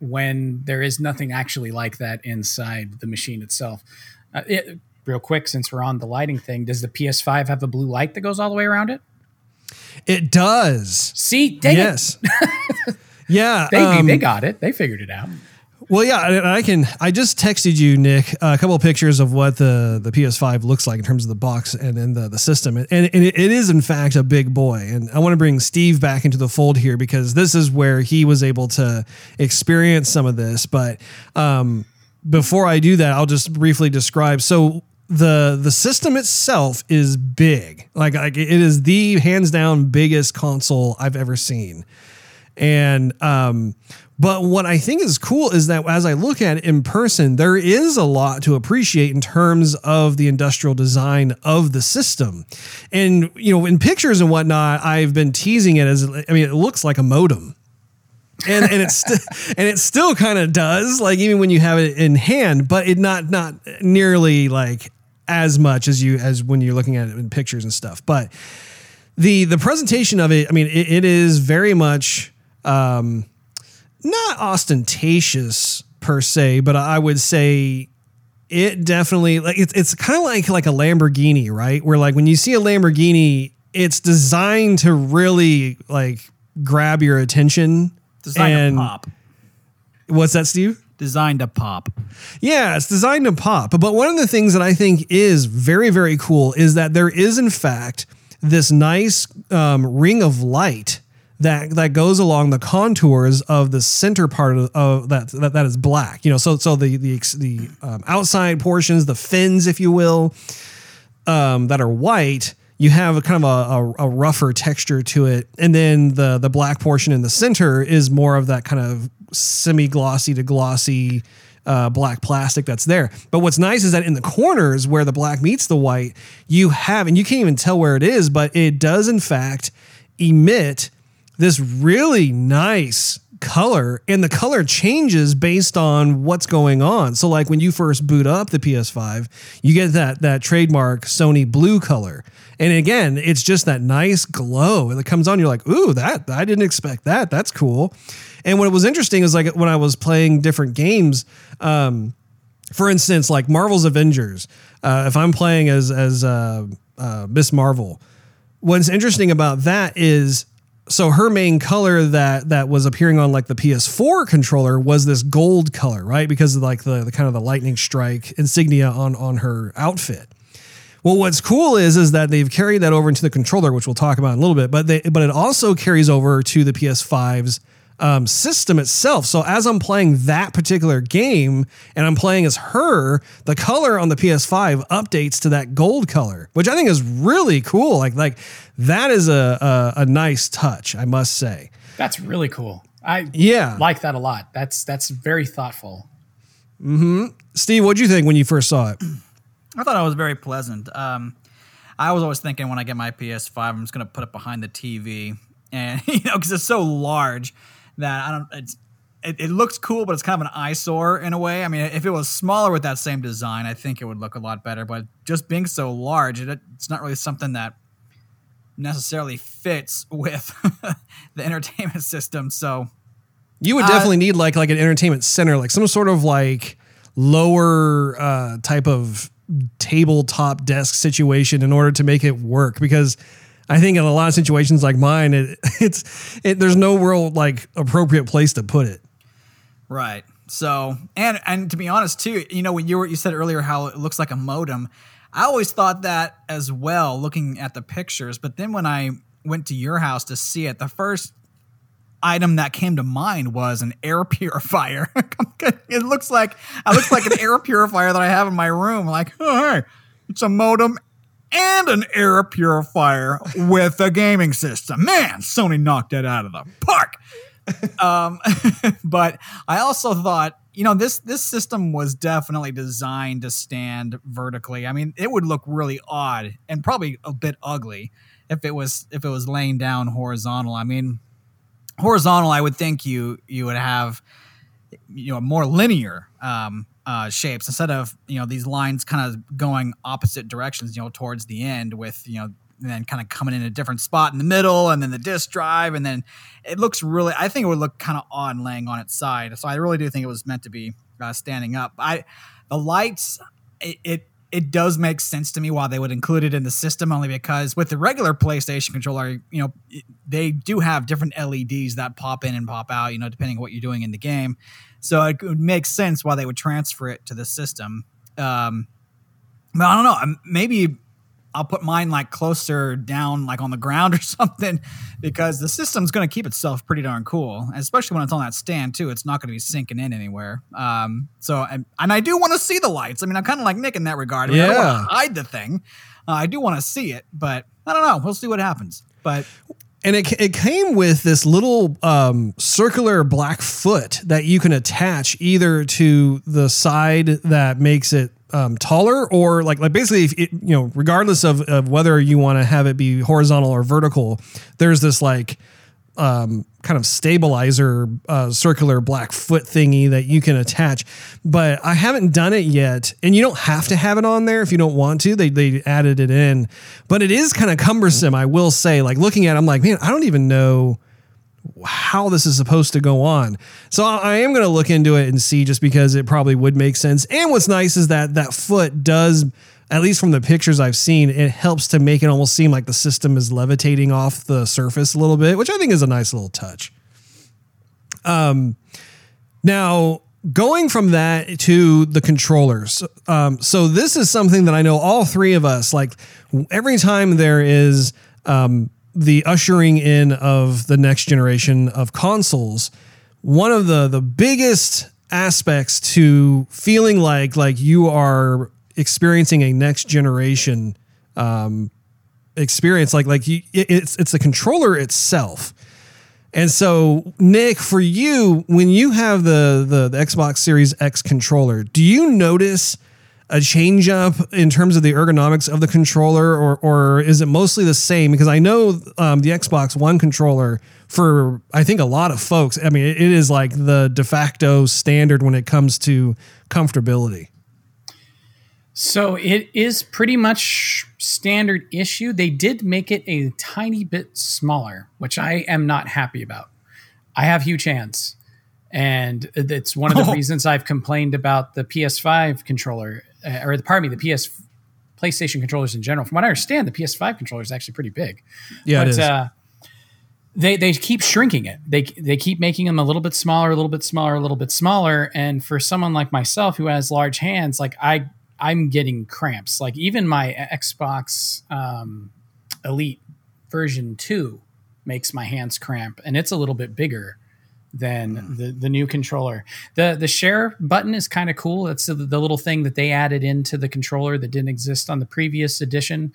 Speaker 2: when there is nothing actually like that inside the machine itself. Uh, it, real quick, since we're on the lighting thing, does the PS5 have a blue light that goes all the way around it?
Speaker 1: It does.
Speaker 2: See,
Speaker 1: yes. *laughs* yeah.
Speaker 2: They,
Speaker 1: um,
Speaker 2: they got it. They figured it out.
Speaker 1: Well, yeah, I can. I just texted you, Nick, a couple of pictures of what the, the PS5 looks like in terms of the box and, then the, the system, and, and it, it is in fact a big boy. And I want to bring Steve back into the fold here because this is where he was able to experience some of this. But um, before I do that, I'll just briefly describe. So the the system itself is big, like like it is the hands down biggest console I've ever seen, and um, but what I think is cool is that as I look at it in person, there is a lot to appreciate in terms of the industrial design of the system. And, you know, in pictures and whatnot, I've been teasing it as, I mean, it looks like a modem. and and it's st- *laughs* and it still kind of does like even when you have it in hand but it not not nearly like as much as you as when you're looking at it in pictures and stuff but the the presentation of it i mean it, it is very much um not ostentatious per se, but I would say it definitely like it's it's kind of like like a Lamborghini, right? Where like when you see a Lamborghini, it's designed to really like grab your attention.
Speaker 3: Designed
Speaker 1: and
Speaker 3: to pop.
Speaker 1: what's that, Steve?
Speaker 3: Designed to pop.
Speaker 1: Yeah, it's designed to pop. But one of the things that I think is very, very cool is that there is, in fact, this nice um, ring of light that that goes along the contours of the center part of, of that, that that is black. You know, so so the the the um, outside portions, the fins, if you will, um, that are white. You have a kind of a, a, a rougher texture to it, and then the the black portion in the center is more of that kind of semi glossy to glossy uh, black plastic that's there. But what's nice is that in the corners where the black meets the white, you have, and you can't even tell where it is, but it does in fact emit this really nice color and the color changes based on what's going on. So like when you first boot up the PS5, you get that that trademark Sony blue color. And again, it's just that nice glow and it comes on you're like, "Ooh, that I didn't expect that. That's cool." And what was interesting is like when I was playing different games, um, for instance, like Marvel's Avengers, uh, if I'm playing as as uh, uh, Miss Marvel, what's interesting about that is so her main color that that was appearing on like the PS4 controller was this gold color, right? Because of like the, the kind of the lightning strike insignia on on her outfit. Well, what's cool is is that they've carried that over into the controller, which we'll talk about in a little bit. But they but it also carries over to the PS5's um, system itself. So as I'm playing that particular game and I'm playing as her, the color on the PS5 updates to that gold color, which I think is really cool. Like like that is a a, a nice touch, I must say.
Speaker 2: That's really cool. I
Speaker 1: Yeah.
Speaker 2: like that a lot. That's that's very thoughtful. Hmm.
Speaker 1: Steve, what'd you think when you first saw it? *clears throat*
Speaker 3: I thought it was very pleasant. Um, I was always thinking when I get my PS5, I'm just gonna put it behind the TV, and *laughs* you know, because it's so large that I don't. It's it, it looks cool, but it's kind of an eyesore in a way. I mean, if it was smaller with that same design, I think it would look a lot better. But just being so large, it, it's not really something that necessarily fits *laughs* with the entertainment system. So
Speaker 1: You would
Speaker 3: Uh,
Speaker 1: definitely need like like an entertainment center, like some sort of like lower uh, type of tabletop desk situation in order to make it work. Because I think in a lot of situations like mine, it *laughs* it's it, there's no real like appropriate place to put it.
Speaker 3: Right. So, and and to be honest too, you know, when you were you said earlier how it looks like a modem, I always thought that as well, looking at the pictures. But then when I went to your house to see it, the first item that came to mind was an air *laughs* purifier. *laughs* it looks like I looks like an air purifier that I have in my room. Like, oh hey, it's a modem and an air purifier with a gaming system. Man, Sony knocked that out of the park. *laughs* um, *laughs* but I also thought, you know, this this system was definitely designed to stand vertically. I mean, it would look really odd and probably a bit ugly if it was if it was laying down horizontal. I mean, horizontal, I would think you you would have you know a more linear um, uh, shapes instead of you know these lines kind of going opposite directions. You know, towards the end with you know then kind of coming in a different spot in the middle, and then the disk drive, and then it looks really. I think it would look kind of odd laying on its side. So I really do think it was meant to be uh, standing up. I the lights, it, it it does make sense to me why they would include it in the system, only because with the regular PlayStation controller, you know, they do have different LEDs that pop in and pop out, you know, depending on what you're doing in the game. So it would make sense why they would transfer it to the system. Um, but I don't know. Maybe I'll put mine like closer down, like on the ground *laughs* or something, because the system's going to keep itself pretty darn cool, especially when it's on that stand too. It's not going to be sinking in anywhere. Um, so and, and I do want to see the lights. I mean, I'm kind of like Nick in that regard. I, mean, I don't
Speaker 1: Yeah.
Speaker 3: want to hide the thing. Uh, I do want to see it, but I don't know. We'll see what happens. But
Speaker 1: And it, it came with this little um, circular black foot that you can attach either to the side that makes it um, taller or like like basically it, you know regardless of, of whether you want to have it be horizontal or vertical there's this like um, kind of stabilizer uh, circular black foot thingy that you can attach. But I haven't done it yet, and you don't have to have it on there if you don't want to. They they added it in, but it is kind of cumbersome. I will say, like looking at, it, I'm like, man, I don't even know how this is supposed to go on. So I am going to look into it and see just because it probably would make sense. And what's nice is that that foot does at least from the pictures I've seen, it helps to make it almost seem like the system is levitating off the surface a little bit, which I think is a nice little touch. Um now going from that to the controllers. Um, so this is something that I know all three of us like every time there is um, the ushering in of the next generation of consoles, one of the the biggest aspects to feeling like like you are experiencing a next generation um, experience like like you, it- it's it's the controller itself. And so, Nick, for you, when you have the, the the Xbox Series X controller, do you notice a change up in terms of the ergonomics of the controller, or or is it mostly the same? Because I know um, the Xbox One controller for I think a lot of folks, I mean, it is like the de facto standard when it comes to comfortability.
Speaker 2: So it is pretty much standard issue. They did make it a tiny bit smaller, which I am not happy about. I have huge hands, and it's one of the *laughs*
Speaker 3: Oh.
Speaker 2: reasons I've complained about the PS5 controller, uh, or pardon me, the PS PlayStation controllers in general. From what I understand, the PS5 controller is actually pretty big.
Speaker 1: Yeah,
Speaker 2: but
Speaker 1: it is.
Speaker 2: Uh, they they keep shrinking it. They they keep making them a little bit smaller, a little bit smaller, a little bit smaller. And for someone like myself who has large hands, like I I'm getting cramps. Like even my Xbox um, Elite version two makes my hands cramp, and it's a little bit bigger than the, the new controller. The the share button is kind of cool. That's the, the little thing that they added into the controller that didn't exist on the previous edition.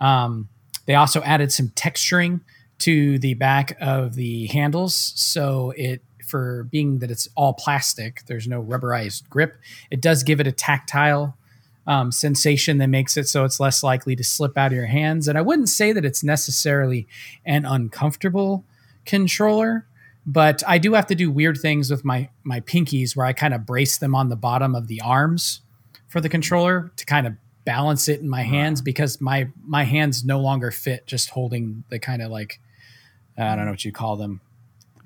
Speaker 2: Um, they also added some texturing to the back of the handles, so it for being that it's all plastic, there's no rubberized grip. It does give it a tactile um, sensation that makes it so it's less likely to slip out of your hands. And I wouldn't say that it's necessarily an uncomfortable controller, but I do have to do weird things with my my pinkies where I kind of brace them on the bottom of the arms for the controller to kind of balance it in my hands because my my hands no longer fit just holding the kind of like I don't know what you call them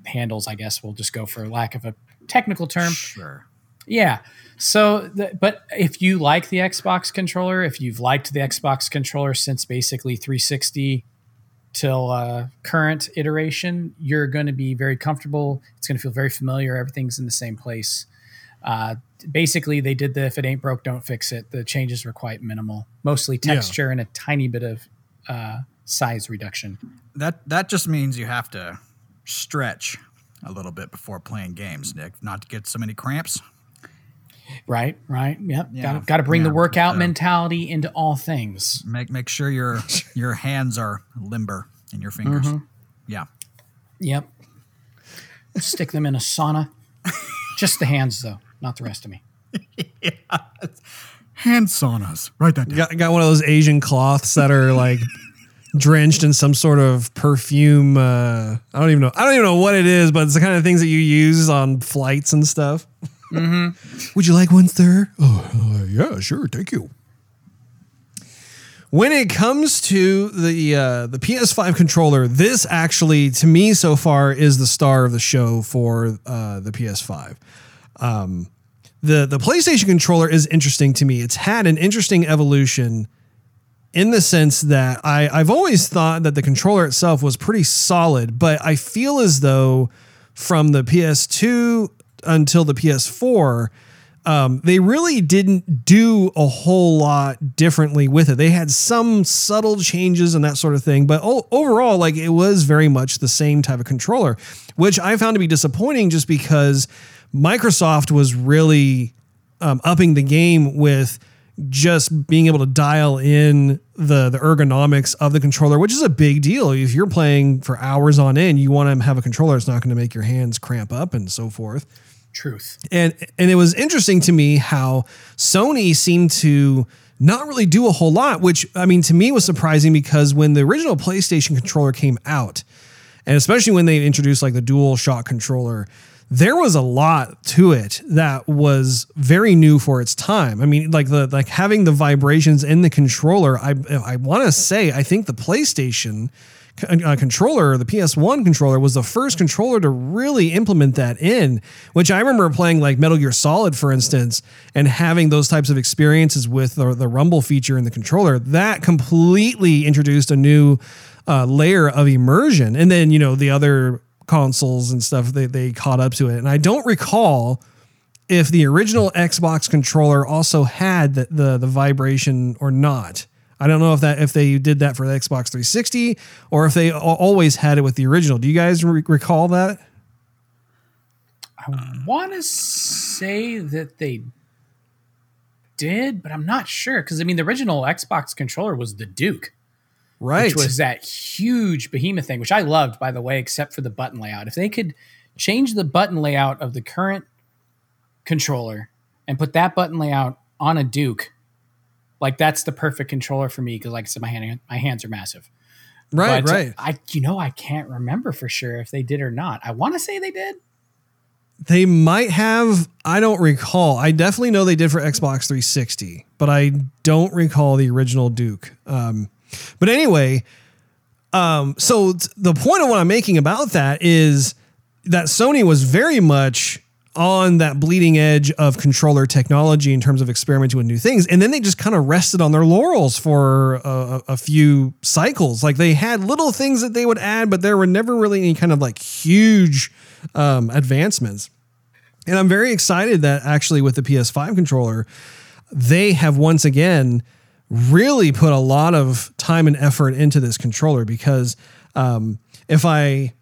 Speaker 2: handles. I guess we'll just go for lack of a technical term.
Speaker 3: Sure.
Speaker 2: Yeah. So, the, but if you like the Xbox controller, if you've liked the Xbox controller since basically 360 till uh, current iteration, you're going to be very comfortable. It's going to feel very familiar. Everything's in the same place. Uh, basically, they did the if it ain't broke, don't fix it. The changes were quite minimal, mostly texture yeah. and a tiny bit of uh, size reduction.
Speaker 3: That that just means you have to stretch a little bit before playing games, Nick, not to get so many cramps.
Speaker 2: Right, right. Yep. Yeah, got to bring yeah, the workout mentality into all things.
Speaker 3: Make make sure your *laughs* your hands are limber and your fingers. Mm-hmm. Yeah.
Speaker 2: Yep. Stick them in a sauna. Just the hands though, not the rest of me. *laughs*
Speaker 3: yeah. Hand saunas. Write that down.
Speaker 1: Got, got one of those Asian cloths that are like *laughs* drenched in some sort of perfume. Uh, I don't even know. I don't even know what it is, but it's the kind of things that you use on flights and stuff. Mm-hmm. Would you like one, sir? Oh, uh, yeah, sure. Thank you. When it comes to the uh, the PS5 controller, this actually, to me, so far, is the star of the show for uh, the PS5. Um, the the PlayStation controller is interesting to me. It's had an interesting evolution in the sense that I, I've always thought that the controller itself was pretty solid, but I feel as though from the PS2 until the PS4, um, they really didn't do a whole lot differently with it. They had some subtle changes and that sort of thing, but o- overall, like it was very much the same type of controller, which I found to be disappointing just because Microsoft was really um, upping the game with just being able to dial in the the ergonomics of the controller, which is a big deal. If you're playing for hours on end, you want to have a controller that's not going to make your hands cramp up and so forth.
Speaker 2: Truth.
Speaker 1: And and it was interesting to me how Sony seemed to not really do a whole lot, which I mean to me was surprising because when the original PlayStation controller came out, and especially when they introduced like the Dual Shock controller, there was a lot to it that was very new for its time. I mean, like the like having the vibrations in the controller. I I want to say I think the PlayStation uh, controller, the PS1 controller, was the first controller to really implement that in. Which I remember playing like Metal Gear Solid, for instance, and having those types of experiences with the, the rumble feature in the controller. That completely introduced a new uh, layer of immersion. And then you know the other consoles and stuff they, they caught up to it and i don't recall if the original xbox controller also had the, the, the vibration or not i don't know if that if they did that for the xbox 360 or if they always had it with the original do you guys re- recall that
Speaker 2: i want to say that they did but i'm not sure because i mean the original xbox controller was the duke
Speaker 1: right?
Speaker 2: Which was that huge behemoth thing, which I loved, by the way, except for the button layout. If they could change the button layout of the current controller and put that button layout on a Duke, like that's the perfect controller for me because, like I said, my hand, my hands are massive.
Speaker 1: Right, but right.
Speaker 2: I, you know, I can't remember for sure if they did or not. I want to say they did.
Speaker 1: They might have. I don't recall. I definitely know they did for Xbox 360, but I don't recall the original Duke. Um, but anyway, um, so the point of what I'm making about that is that Sony was very much on that bleeding edge of controller technology in terms of experimenting with new things. And then they just kind of rested on their laurels for a, a, few cycles. Like they had little things that they would add, but there were never really any kind of like huge um, advancements. And I'm very excited that actually with the PS5 controller, they have once again really put a lot of time and effort into this controller because um, if I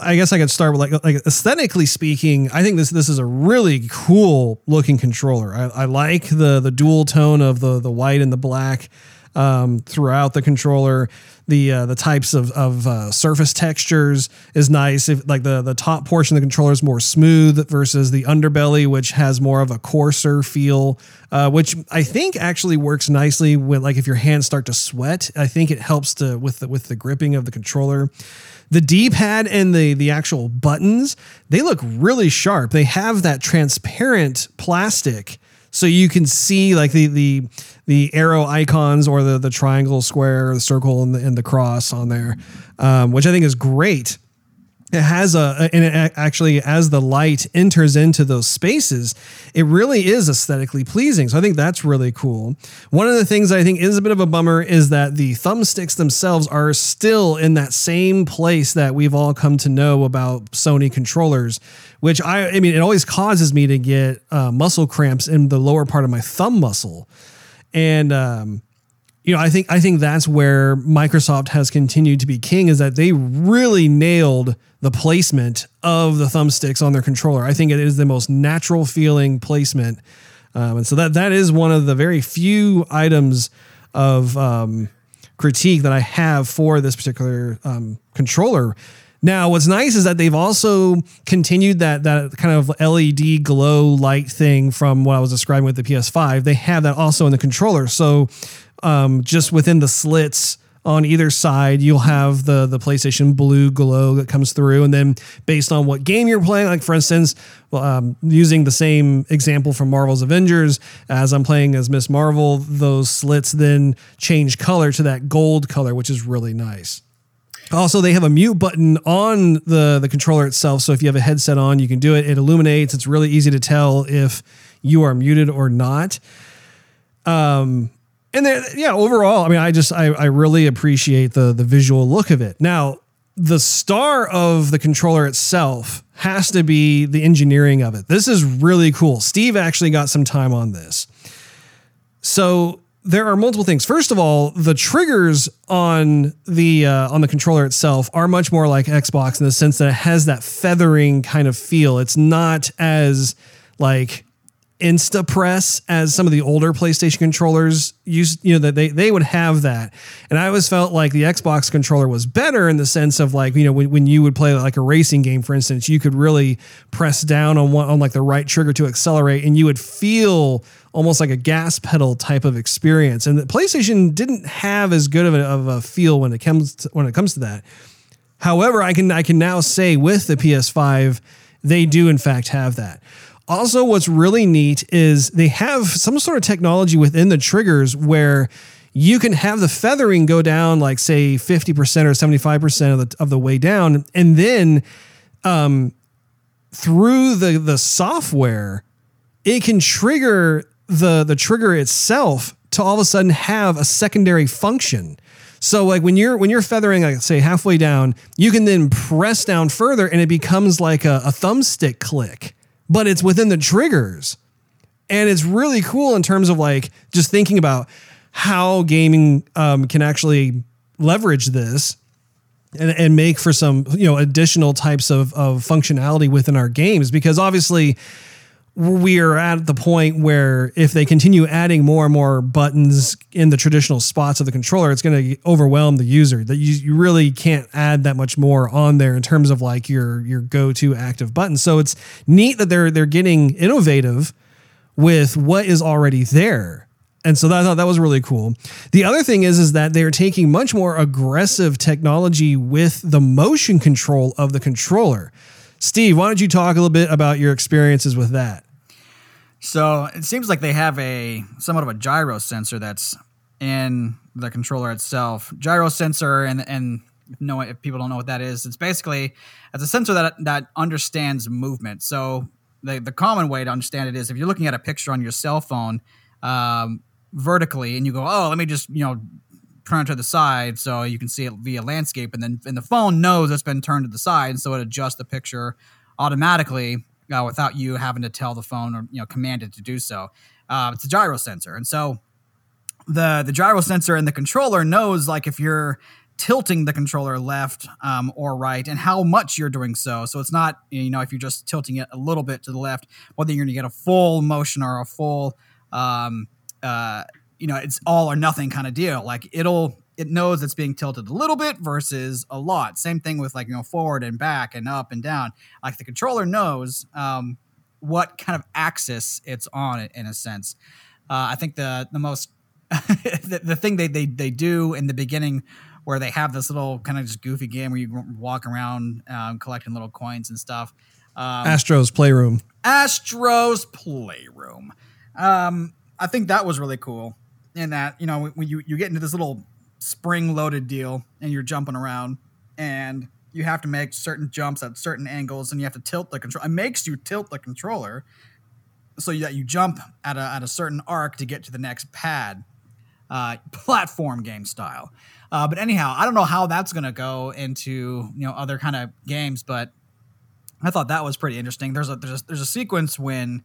Speaker 1: I guess I could start with like like aesthetically speaking, I think this this is a really cool looking controller. I, I like the the dual tone of the the white and the black. Um, throughout the controller. The uh, the types of, of uh, surface textures is nice. If like the the top portion of the controller is more smooth versus the underbelly, which has more of a coarser feel, uh, which I think actually works nicely with like if your hands start to sweat. I think it helps to with the, with the gripping of the controller. The D-pad and the the actual buttons, they look really sharp. They have that transparent plastic so you can see like the the the arrow icons or the the triangle, square, the circle, and the, and the cross on there, um, which I think is great. It has a, and it actually, as the light enters into those spaces, it really is aesthetically pleasing. So I think that's really cool. One of the things I think is a bit of a bummer is that the thumbsticks themselves are still in that same place that we've all come to know about Sony controllers, which I, I mean, it always causes me to get uh, muscle cramps in the lower part of my thumb muscle. And, um, you know, I think I think that's where Microsoft has continued to be king is that they really nailed the placement of the thumbsticks on their controller. I think it is the most natural feeling placement, um, and so that that is one of the very few items of um, critique that I have for this particular um, controller. Now, what's nice is that they've also continued that that kind of LED glow light thing from what I was describing with the PS5. They have that also in the controller. So, um, just within the slits on either side you'll have the the PlayStation blue glow that comes through. And then based on what game you're playing like for instance um, using the same example from Marvel's Avengers as I'm playing as Miss Marvel those slits then change color to that gold color which is really nice. Also they have a mute button on the the controller itself so if you have a headset on you can do it. It illuminates. It's really easy to tell if you are muted or not. Um and then yeah, overall, I mean, I just I, I really appreciate the the visual look of it. Now, the star of the controller itself has to be the engineering of it. This is really cool. Steve actually got some time on this. So there are multiple things. First of all, the triggers on the uh, on the controller itself are much more like Xbox in the sense that it has that feathering kind of feel. It's not as like insta press as some of the older PlayStation controllers used, you know, that they, they would have that. And I always felt like the Xbox controller was better in the sense of like, you know, when, when you would play like a racing game, for instance, you could really press down on one, on like the right trigger to accelerate and you would feel almost like a gas pedal type of experience. And the PlayStation didn't have as good of a, of a feel when it comes to, when it comes to that. However, I can I can now say with the PS5, they do in fact have that. Also, what's really neat is they have some sort of technology within the triggers where you can have the feathering go down like say 50% or 75% of the of the way down and then um, through the the software it can trigger the the trigger itself to all of a sudden have a secondary function. So like when you're when you're feathering like say halfway down, you can then press down further and it becomes like a, a thumbstick click but it's within the triggers. And it's really cool in terms of like just thinking about how gaming um, can actually leverage this and, and make for some you know additional types of, of functionality within our games because obviously we are at the point where if they continue adding more and more buttons in the traditional spots of the controller, it's going to overwhelm the user. That you, you really can't add that much more on there in terms of like your your go to active button. So it's neat that they're they're getting innovative with what is already there. And so that, I thought that was really cool. The other thing is, is that they're taking much more aggressive technology with the motion control of the controller. Steve, why don't you talk a little bit about your experiences with that?
Speaker 3: So it seems like they have a somewhat of a gyro sensor that's in the controller itself. Gyro sensor, and and know if people don't know what that is, it's basically it's a sensor that that understands movement. So the the common way to understand it is if you're looking at a picture on your cell phone um, vertically, and you go, oh, let me just you know turn to the side so you can see it via landscape, and then and the phone knows it's been turned to the side, and so it adjusts the picture automatically uh, without you having to tell the phone or you know command it to do so. Uh, it's a gyro sensor, and so the the gyro sensor in the controller knows like if you're tilting the controller left um, or right and how much you're doing so. So it's not, you know, if you're just tilting it a little bit to the left, whether you're going to get a full motion or a full um, uh, you know it's all or nothing kind of deal. Like it'll it knows it's being tilted a little bit versus a lot. Same thing with like you know forward and back and up and down. Like the controller knows um, what kind of axis it's on in a sense. Uh, I think the the most *laughs* the, the thing they, they they do in the beginning where they have this little kind of just goofy game where you walk around um, collecting little coins and stuff.
Speaker 1: Um, Astro's Playroom.
Speaker 3: Astro's Playroom. Um, I think that was really cool in that you know when you you get into this little spring loaded deal and you're jumping around and you have to make certain jumps at certain angles and you have to tilt the control. It makes you tilt the controller so that you jump at a, at a certain arc to get to the next pad, uh, platform game style. Uh, but anyhow, I don't know how that's going to go into you know other kind of games, but I thought that was pretty interesting. There's a there's a, there's a sequence when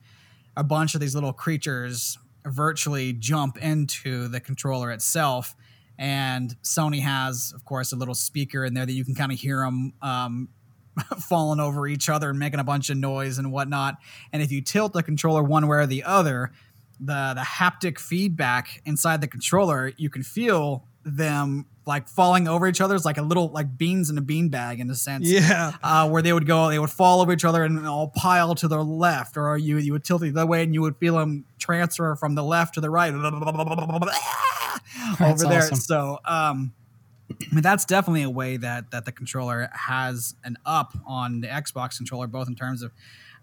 Speaker 3: a bunch of these little creatures virtually jump into the controller itself and Sony has, of course, a little speaker in there that you can kind of hear them um, *laughs* falling over each other and making a bunch of noise and whatnot. And if you tilt the controller one way or the other, the the haptic feedback inside the controller, you can feel them like falling over each other. It's like a little like beans in a bean bag in a sense.
Speaker 1: Yeah.
Speaker 3: Uh, where they would go, they would fall over each other and all pile to their left, or you you would tilt the other way and you would feel them transfer from the left to the right over there. Awesome. So, um, I mean, that's definitely a way that that the controller has an up on the Xbox controller, both in terms of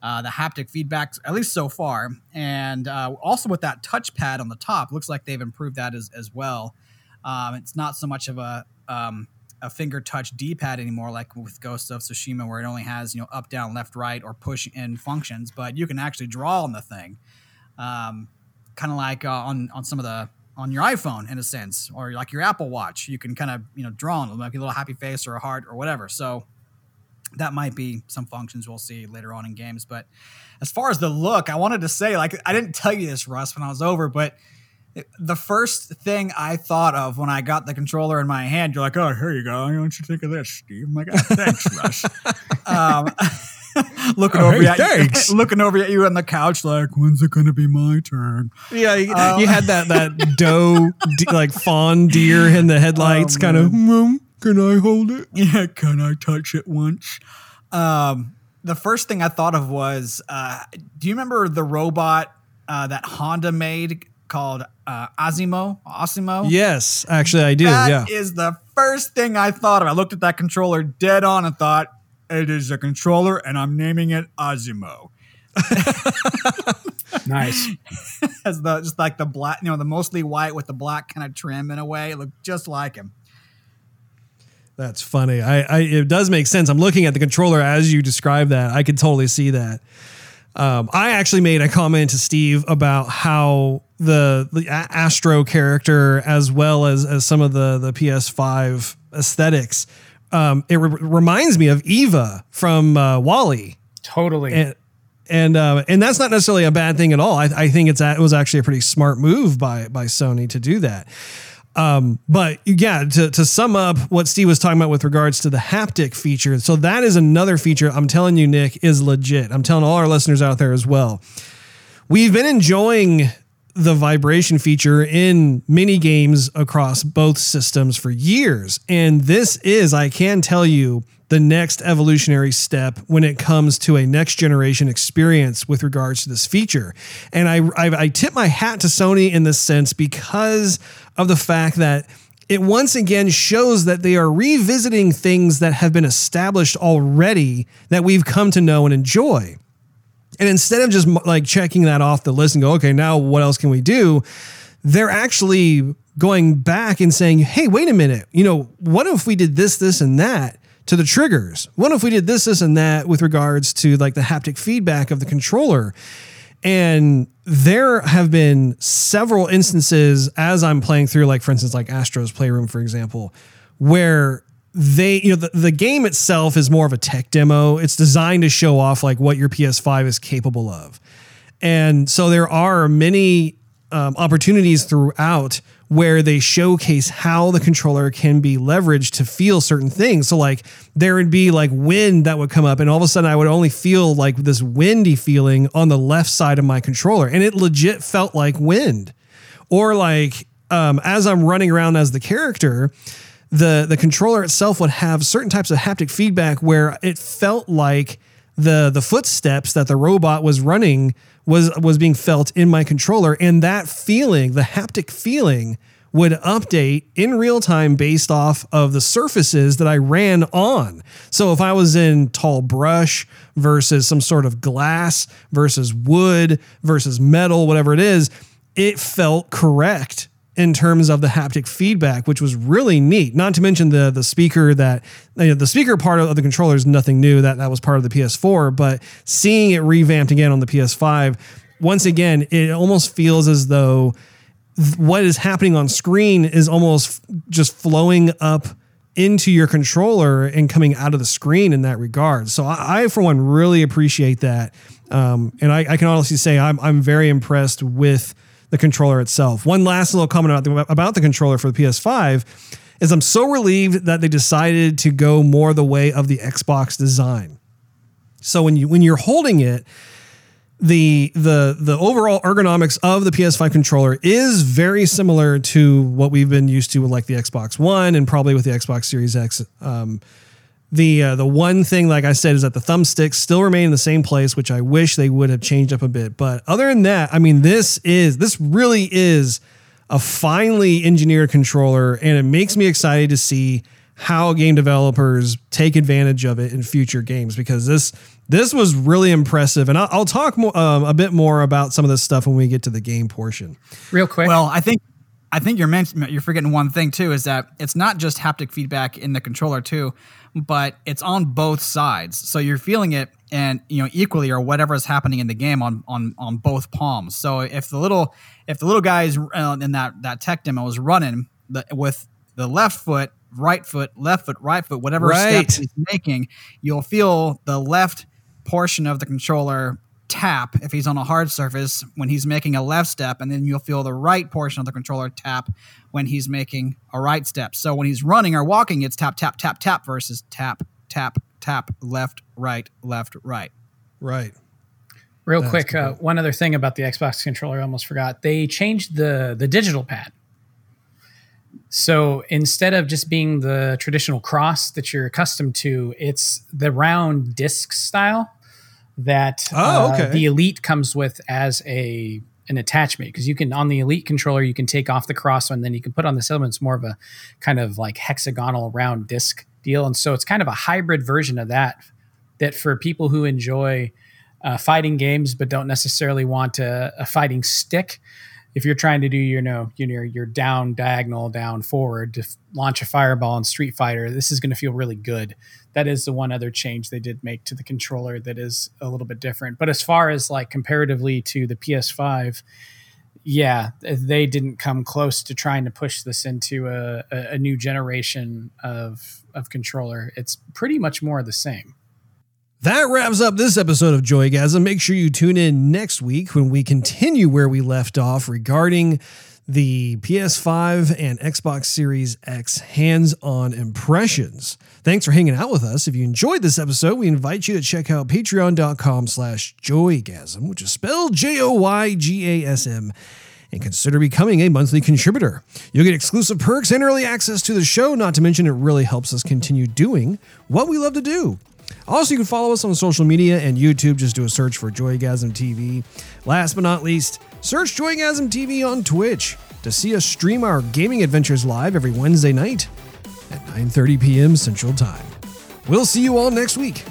Speaker 3: uh, the haptic feedback, at least so far, and uh, also with that touchpad on the top. Looks like they've improved that as as well. Um, it's not so much of a um, a finger touch D-pad anymore, like with Ghost of Tsushima, where it only has you know up, down, left, right, or push in functions. But you can actually draw on the thing, um, kind of like uh, on on some of the on your iPhone in a sense, or like your Apple Watch. You can kind of you know draw on it, like a little happy face or a heart or whatever. So that might be some functions we'll see later on in games. But as far as the look, I wanted to say like I didn't tell you this, Russ, when I was over, but the first thing I thought of when I got the controller in my hand, you're like, "Oh, here you go. Why don't you think of this, Steve?" I'm like, oh, "Thanks, Russ. *laughs* um, *laughs* looking oh, over hey, at thanks. you, *laughs* looking over at you on the couch, like, when's it gonna be my turn?
Speaker 1: Yeah, you, um, you had that that doe like fawn deer in the headlights, oh, kind of. Mm, can I hold it?
Speaker 3: Yeah, can I touch it once? Um, the first thing I thought of was, uh, do you remember the robot uh, that Honda made called uh, Asimo? Asimo?
Speaker 1: Yes, actually, I do.
Speaker 3: That
Speaker 1: yeah,
Speaker 3: is the first thing I thought of. I looked at that controller dead on and thought, it is a controller, and I'm naming it Asimo. *laughs*
Speaker 2: nice. *laughs*
Speaker 3: As the just like the black, you know, the mostly white with the black kind of trim in a way. It looked just like him.
Speaker 1: That's funny. I, I it does make sense. I'm looking at the controller as you describe that. I could totally see that. Um, I actually made a comment to Steve about how the the Astro character, as well as as some of the the PS5 aesthetics, um, it re- reminds me of Eva from uh, WALL-E.
Speaker 2: Totally.
Speaker 1: And and, uh, and that's not necessarily a bad thing at all. I, I think it's it was actually a pretty smart move by by Sony to do that. Um, but yeah, to, to sum up what Steve was talking about with regards to the haptic feature, so that is another feature I'm telling you, Nick, is legit. I'm telling all our listeners out there as well. We've been enjoying the vibration feature in mini games across both systems for years. And this is, I can tell you, the next evolutionary step when it comes to a next generation experience with regards to this feature. And I, I, I tip my hat to Sony in this sense because of the fact that it once again shows that they are revisiting things that have been established already that we've come to know and enjoy. And instead of just like checking that off the list and go, okay, now what else can we do? They're actually going back and saying, hey, wait a minute, you know, what if we did this, this, and that to the triggers? What if we did this, this, and that with regards to like the haptic feedback of the controller? And there have been several instances as I'm playing through, like for instance, like Astro's Playroom, for example, where they you know the, the game itself is more of a tech demo. It's designed to show off like what your ps5 is capable of. And so there are many um, opportunities throughout where they showcase how the controller can be leveraged to feel certain things. So like there would be like wind that would come up and all of a sudden i would only feel like this windy feeling on the left side of my controller and it legit felt like wind. Or like um, as I'm running around as the character, the the controller itself would have certain types of haptic feedback where it felt like the the footsteps that the robot was running was was being felt in my controller and that feeling the haptic feeling would update in real time based off of the surfaces that I ran on. So if I was in tall brush versus some sort of glass versus wood versus metal, whatever it is, it felt correct in terms of the haptic feedback, which was really neat. Not to mention the the speaker that you know, the speaker part of the controller is nothing new. That that was part of the PS4, but seeing it revamped again on the PS5, once again, it almost feels as though what is happening on screen is almost just flowing up into your controller and coming out of the screen in that regard. So I, I for one, really appreciate that. Um, and I, I, can honestly say I'm, I'm very impressed with the controller itself. One last little comment about the, about the controller for the PS5 is I'm so relieved that they decided to go more the way of the Xbox design. So when you when you're holding it, the the the overall ergonomics of the PS5 controller is very similar to what we've been used to with like the Xbox One and probably with the Xbox Series X. Um, the uh, the one thing, like I said, is that the thumbsticks still remain in the same place, which I wish they would have changed up a bit. But other than that, I mean, this is this really is a finely engineered controller, and it makes me excited to see how game developers take advantage of it in future games because this this was really impressive, and I'll, I'll talk more, um, a bit more about some of this stuff when we get to the game portion.
Speaker 2: Real quick.
Speaker 3: Well, I think I think you're meant, you're forgetting one thing too is that it's not just haptic feedback in the controller too, but it's on both sides. So you're feeling it and you know equally or whatever is happening in the game on on on both palms. So if the little if the little guy is uh, in that that tech demo is running the, with the left foot, right foot, left foot, right foot, whatever
Speaker 1: right.
Speaker 3: step he's making, you'll feel the left portion of the controller tap if he's on a hard surface when he's making a left step, and then you'll feel the right portion of the controller tap when he's making a right step. So when he's running or walking, it's tap, tap, tap, tap versus tap, tap, tap, left, right, left, right.
Speaker 1: Right.
Speaker 2: Real That's quick, uh, one other thing about the Xbox controller, I almost forgot. They changed the the digital pad. So instead of just being the traditional cross that you're accustomed to, it's the round disc style that
Speaker 1: oh, okay.
Speaker 2: uh, the Elite comes with as a an attachment because you can on the Elite controller you can take off the cross and then you can put on the elements more of a kind of like hexagonal round disc deal, and so it's kind of a hybrid version of that. That for people who enjoy uh, fighting games but don't necessarily want a, a fighting stick, if you're trying to do you know you your down diagonal down forward to launch a fireball in Street Fighter, this is going to feel really good. That is the one other change they did make to the controller that is a little bit different. But as far as like comparatively to the PS5, yeah, they didn't come close to trying to push this into a, a, a new generation of of controller. It's pretty much more the same.
Speaker 1: That wraps up this episode of Joygasm. Make sure you tune in next week when we continue where we left off regarding the PS5 and Xbox Series X hands on impressions. Thanks for hanging out with us. If you enjoyed this episode, we invite you to check out patreon.com slash joygasm, which is spelled J O Y G A S M and consider becoming a monthly contributor. You'll get exclusive perks and early access to the show, not to mention it really helps us continue doing what we love to do. Also, you can follow us on social media and YouTube. Just do a search for Joygasm TV. Last but not least, search Joygasm TV on Twitch to see us stream our gaming adventures live every Wednesday night at 9:30 p.m. Central Time. We'll see you all next week.